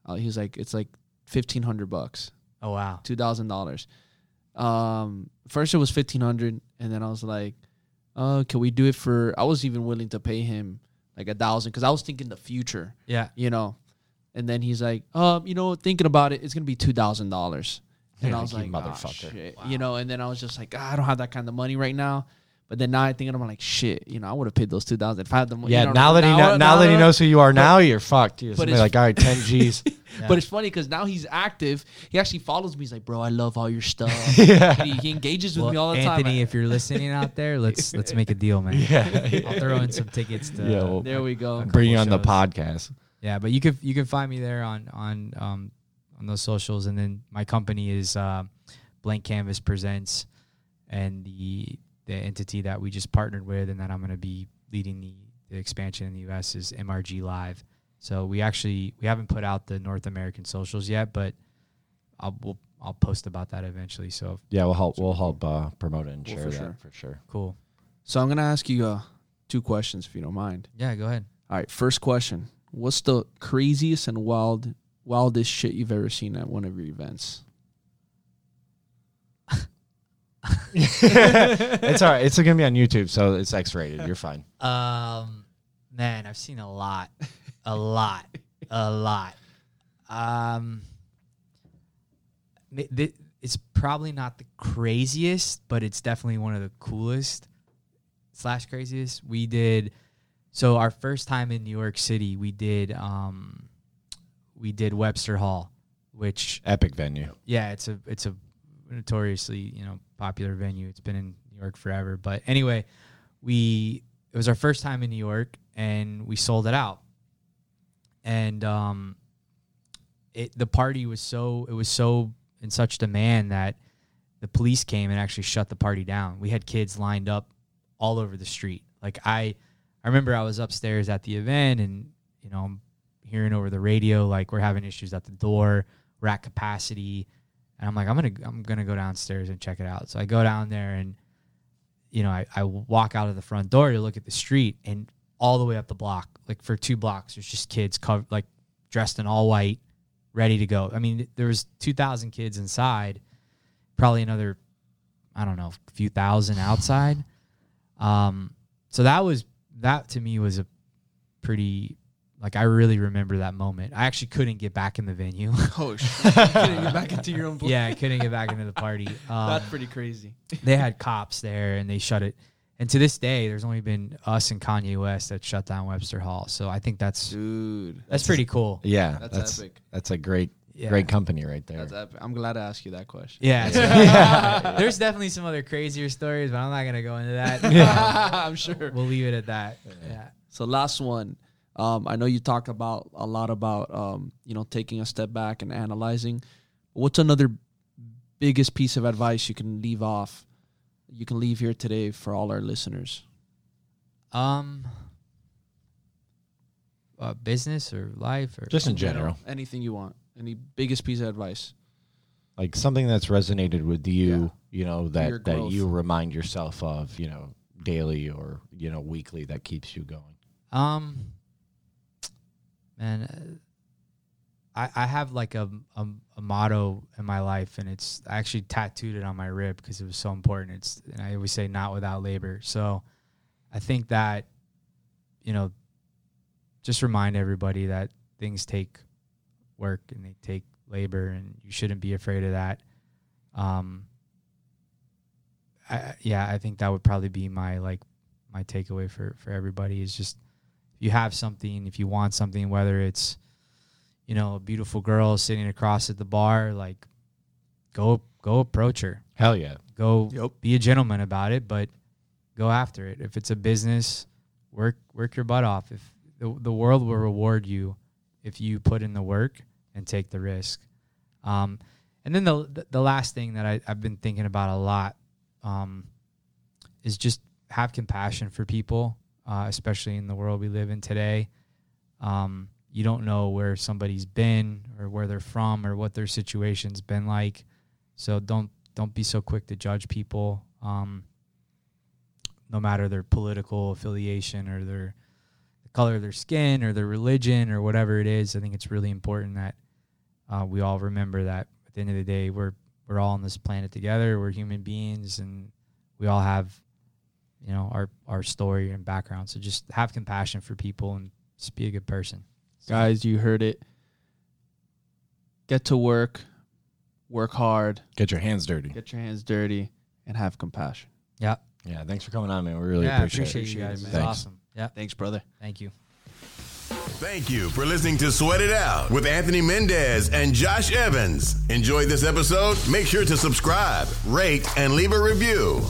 [SPEAKER 2] Uh, he was like, "It's like fifteen hundred bucks,
[SPEAKER 5] oh wow,
[SPEAKER 2] two thousand dollars." Um, first it was fifteen hundred, and then I was like, "Uh, can we do it for?" I was even willing to pay him like a thousand because I was thinking the future
[SPEAKER 5] yeah,
[SPEAKER 2] you know. And then he's like, um, you know, thinking about it, it's gonna be two thousand dollars. And
[SPEAKER 1] Yeah,
[SPEAKER 2] I was like,
[SPEAKER 1] motherfucker.
[SPEAKER 2] motherfucker, shit. you know. And then I was just like, ah, I don't have that kind of money right now. But then now I think I'm like, shit, you know, I would have paid those two thousand if I had the money.
[SPEAKER 1] Yeah,
[SPEAKER 2] you know,
[SPEAKER 1] now that he know, now that he knows who you are, now you're fucked. You're
[SPEAKER 2] but it's-
[SPEAKER 1] like, all right, ten *laughs* G's.
[SPEAKER 2] But it's funny because now he's active. He actually follows me. He's like, bro, I love all your stuff. *laughs*
[SPEAKER 1] Yeah.
[SPEAKER 2] he, he engages with
[SPEAKER 5] Well,
[SPEAKER 2] me all the
[SPEAKER 5] Anthony,
[SPEAKER 2] time.
[SPEAKER 5] if you're *laughs* listening out there, let's let's make a deal, man.
[SPEAKER 1] yeah,
[SPEAKER 5] I'll throw in some tickets to
[SPEAKER 1] Yeah, well,
[SPEAKER 2] there we go.
[SPEAKER 1] bring you on
[SPEAKER 5] couple
[SPEAKER 1] the podcast.
[SPEAKER 5] Yeah, but you can you can find me there on on um on those socials, and then my company is uh, BLNK CNVS Presents, and the the entity that we just partnered with, and that I'm going to be leading the, the expansion in the U.S. is MRG Live. So we actually we haven't put out the North American socials yet, but I'll we'll, I'll post about that eventually. So
[SPEAKER 1] Yeah, we'll help. We'll help uh, promote it and
[SPEAKER 2] Well,
[SPEAKER 1] share
[SPEAKER 2] for
[SPEAKER 1] that
[SPEAKER 2] sure.
[SPEAKER 1] for sure.
[SPEAKER 5] cool.
[SPEAKER 2] So I'm gonna ask you uh, two questions if you don't mind.
[SPEAKER 5] Yeah, go ahead.
[SPEAKER 2] All right, first question. What's the craziest and wild wildest shit you've ever seen at one of your events? *laughs*
[SPEAKER 1] it's all right. It's gonna be on YouTube, so it's X-rated. You're fine.
[SPEAKER 5] Um, man, I've seen a lot, a lot, a lot. Um, th- it's probably not the craziest, but it's definitely one of the coolest slash craziest. We did so our first time in New York City. We did um, we did Webster Hall, which
[SPEAKER 1] Epic venue.
[SPEAKER 5] yeah, it's a it's a notoriously you know popular venue. It's been in New York forever. But anyway, we it was our first time in New York, and we sold it out. And um, it the party was so it was so in such demand that the police came and actually shut the party down. We had kids lined up all over the street. Like I, I remember I was upstairs at the event, and you know I'm hearing over the radio like we're having issues at the door, at capacity, and I'm like I'm gonna I'm gonna go downstairs and check it out. So I go down there and you know I, I walk out of the front door to look at the street and all the way up the block, like for two blocks, there's just kids covered like dressed in all white, ready to go. I mean, there was 2,000 kids inside, probably another, I don't know, a few thousand outside. Um, so that was that to me was a pretty like I really remember that moment. I actually couldn't get back in the venue. *laughs*
[SPEAKER 2] Oh shit! you couldn't get back into your own. *laughs*
[SPEAKER 5] yeah, I couldn't get back into the party. *laughs* Um,
[SPEAKER 2] that's pretty crazy.
[SPEAKER 5] they had cops there and they shut it. And to this day, there's only been us and Kanye West that shut down Webster Hall. So I think that's
[SPEAKER 2] Dude,
[SPEAKER 5] that's pretty cool.
[SPEAKER 1] Yeah,
[SPEAKER 2] That's
[SPEAKER 1] that's
[SPEAKER 2] epic.
[SPEAKER 1] That's a great,
[SPEAKER 5] Yeah.
[SPEAKER 1] great company right there.
[SPEAKER 2] that's epic. I'm glad to ask you that question.
[SPEAKER 5] Yeah, it's- there's definitely some other crazier stories, but I'm not gonna go into that.
[SPEAKER 2] I'm sure.
[SPEAKER 5] We'll leave it at that. Yeah.
[SPEAKER 2] So last one. Um, I know you talk about a lot about um, you know taking a step back and analyzing. What's another biggest piece of advice you can leave off? You can leave here today for all our listeners.
[SPEAKER 5] Um. Uh, business or life or
[SPEAKER 1] Just in general,
[SPEAKER 2] anything you want. Any biggest piece of advice?
[SPEAKER 1] like something that's resonated with you. You know that that you remind yourself of. You know, daily or you know weekly that keeps you going.
[SPEAKER 5] Um, man, uh, I I have like a, a a motto in my life, and it's I actually tattooed it on my rib because it was so important. It's and I always say not without labor. So, I think that, you know, just remind everybody that things take work and they take labor, and you shouldn't be afraid of that. Um. I, yeah, I think that would probably be my like my takeaway for for everybody is just you have something, if you want something, whether it's you know a beautiful girl sitting across at the bar, like go go approach her,
[SPEAKER 1] Hell yeah.
[SPEAKER 5] go
[SPEAKER 2] Yep.
[SPEAKER 5] be a gentleman about it, but go after it. If it's a business, work work your butt off. If the the world will reward you if you put in the work and take the risk. Um, And then the the- the last thing that I, I've been thinking about a lot um, is just have compassion for people, uh, especially in the world we live in today. Um, you don't know where somebody's been or where they're from or what their situation's been like, so don't don't be so quick to judge people, um, no matter their political affiliation or their the color of their skin or their religion or whatever it is. I think it's really important that uh, we all remember that at the end of the day, we're we're all on this planet together. We're human beings, and we all have, you know, our our story and background. So just have compassion for people and just be a good person.
[SPEAKER 2] Guys, you heard it. Get to work, work hard,
[SPEAKER 1] Get your hands dirty.
[SPEAKER 2] get your hands dirty, and have compassion.
[SPEAKER 5] Yeah,
[SPEAKER 1] Yeah, thanks for coming on, man. We really
[SPEAKER 5] yeah,
[SPEAKER 1] appreciate,
[SPEAKER 5] appreciate
[SPEAKER 1] it.
[SPEAKER 5] you guys.
[SPEAKER 2] man.
[SPEAKER 1] Thanks.
[SPEAKER 5] awesome. Yeah,
[SPEAKER 2] Thanks, brother.
[SPEAKER 5] thank you.
[SPEAKER 4] Thank you for listening to Sweat It Out with Anthony Mendez and Josh Evans. Enjoyed this episode? Make sure to subscribe, rate, and leave a review.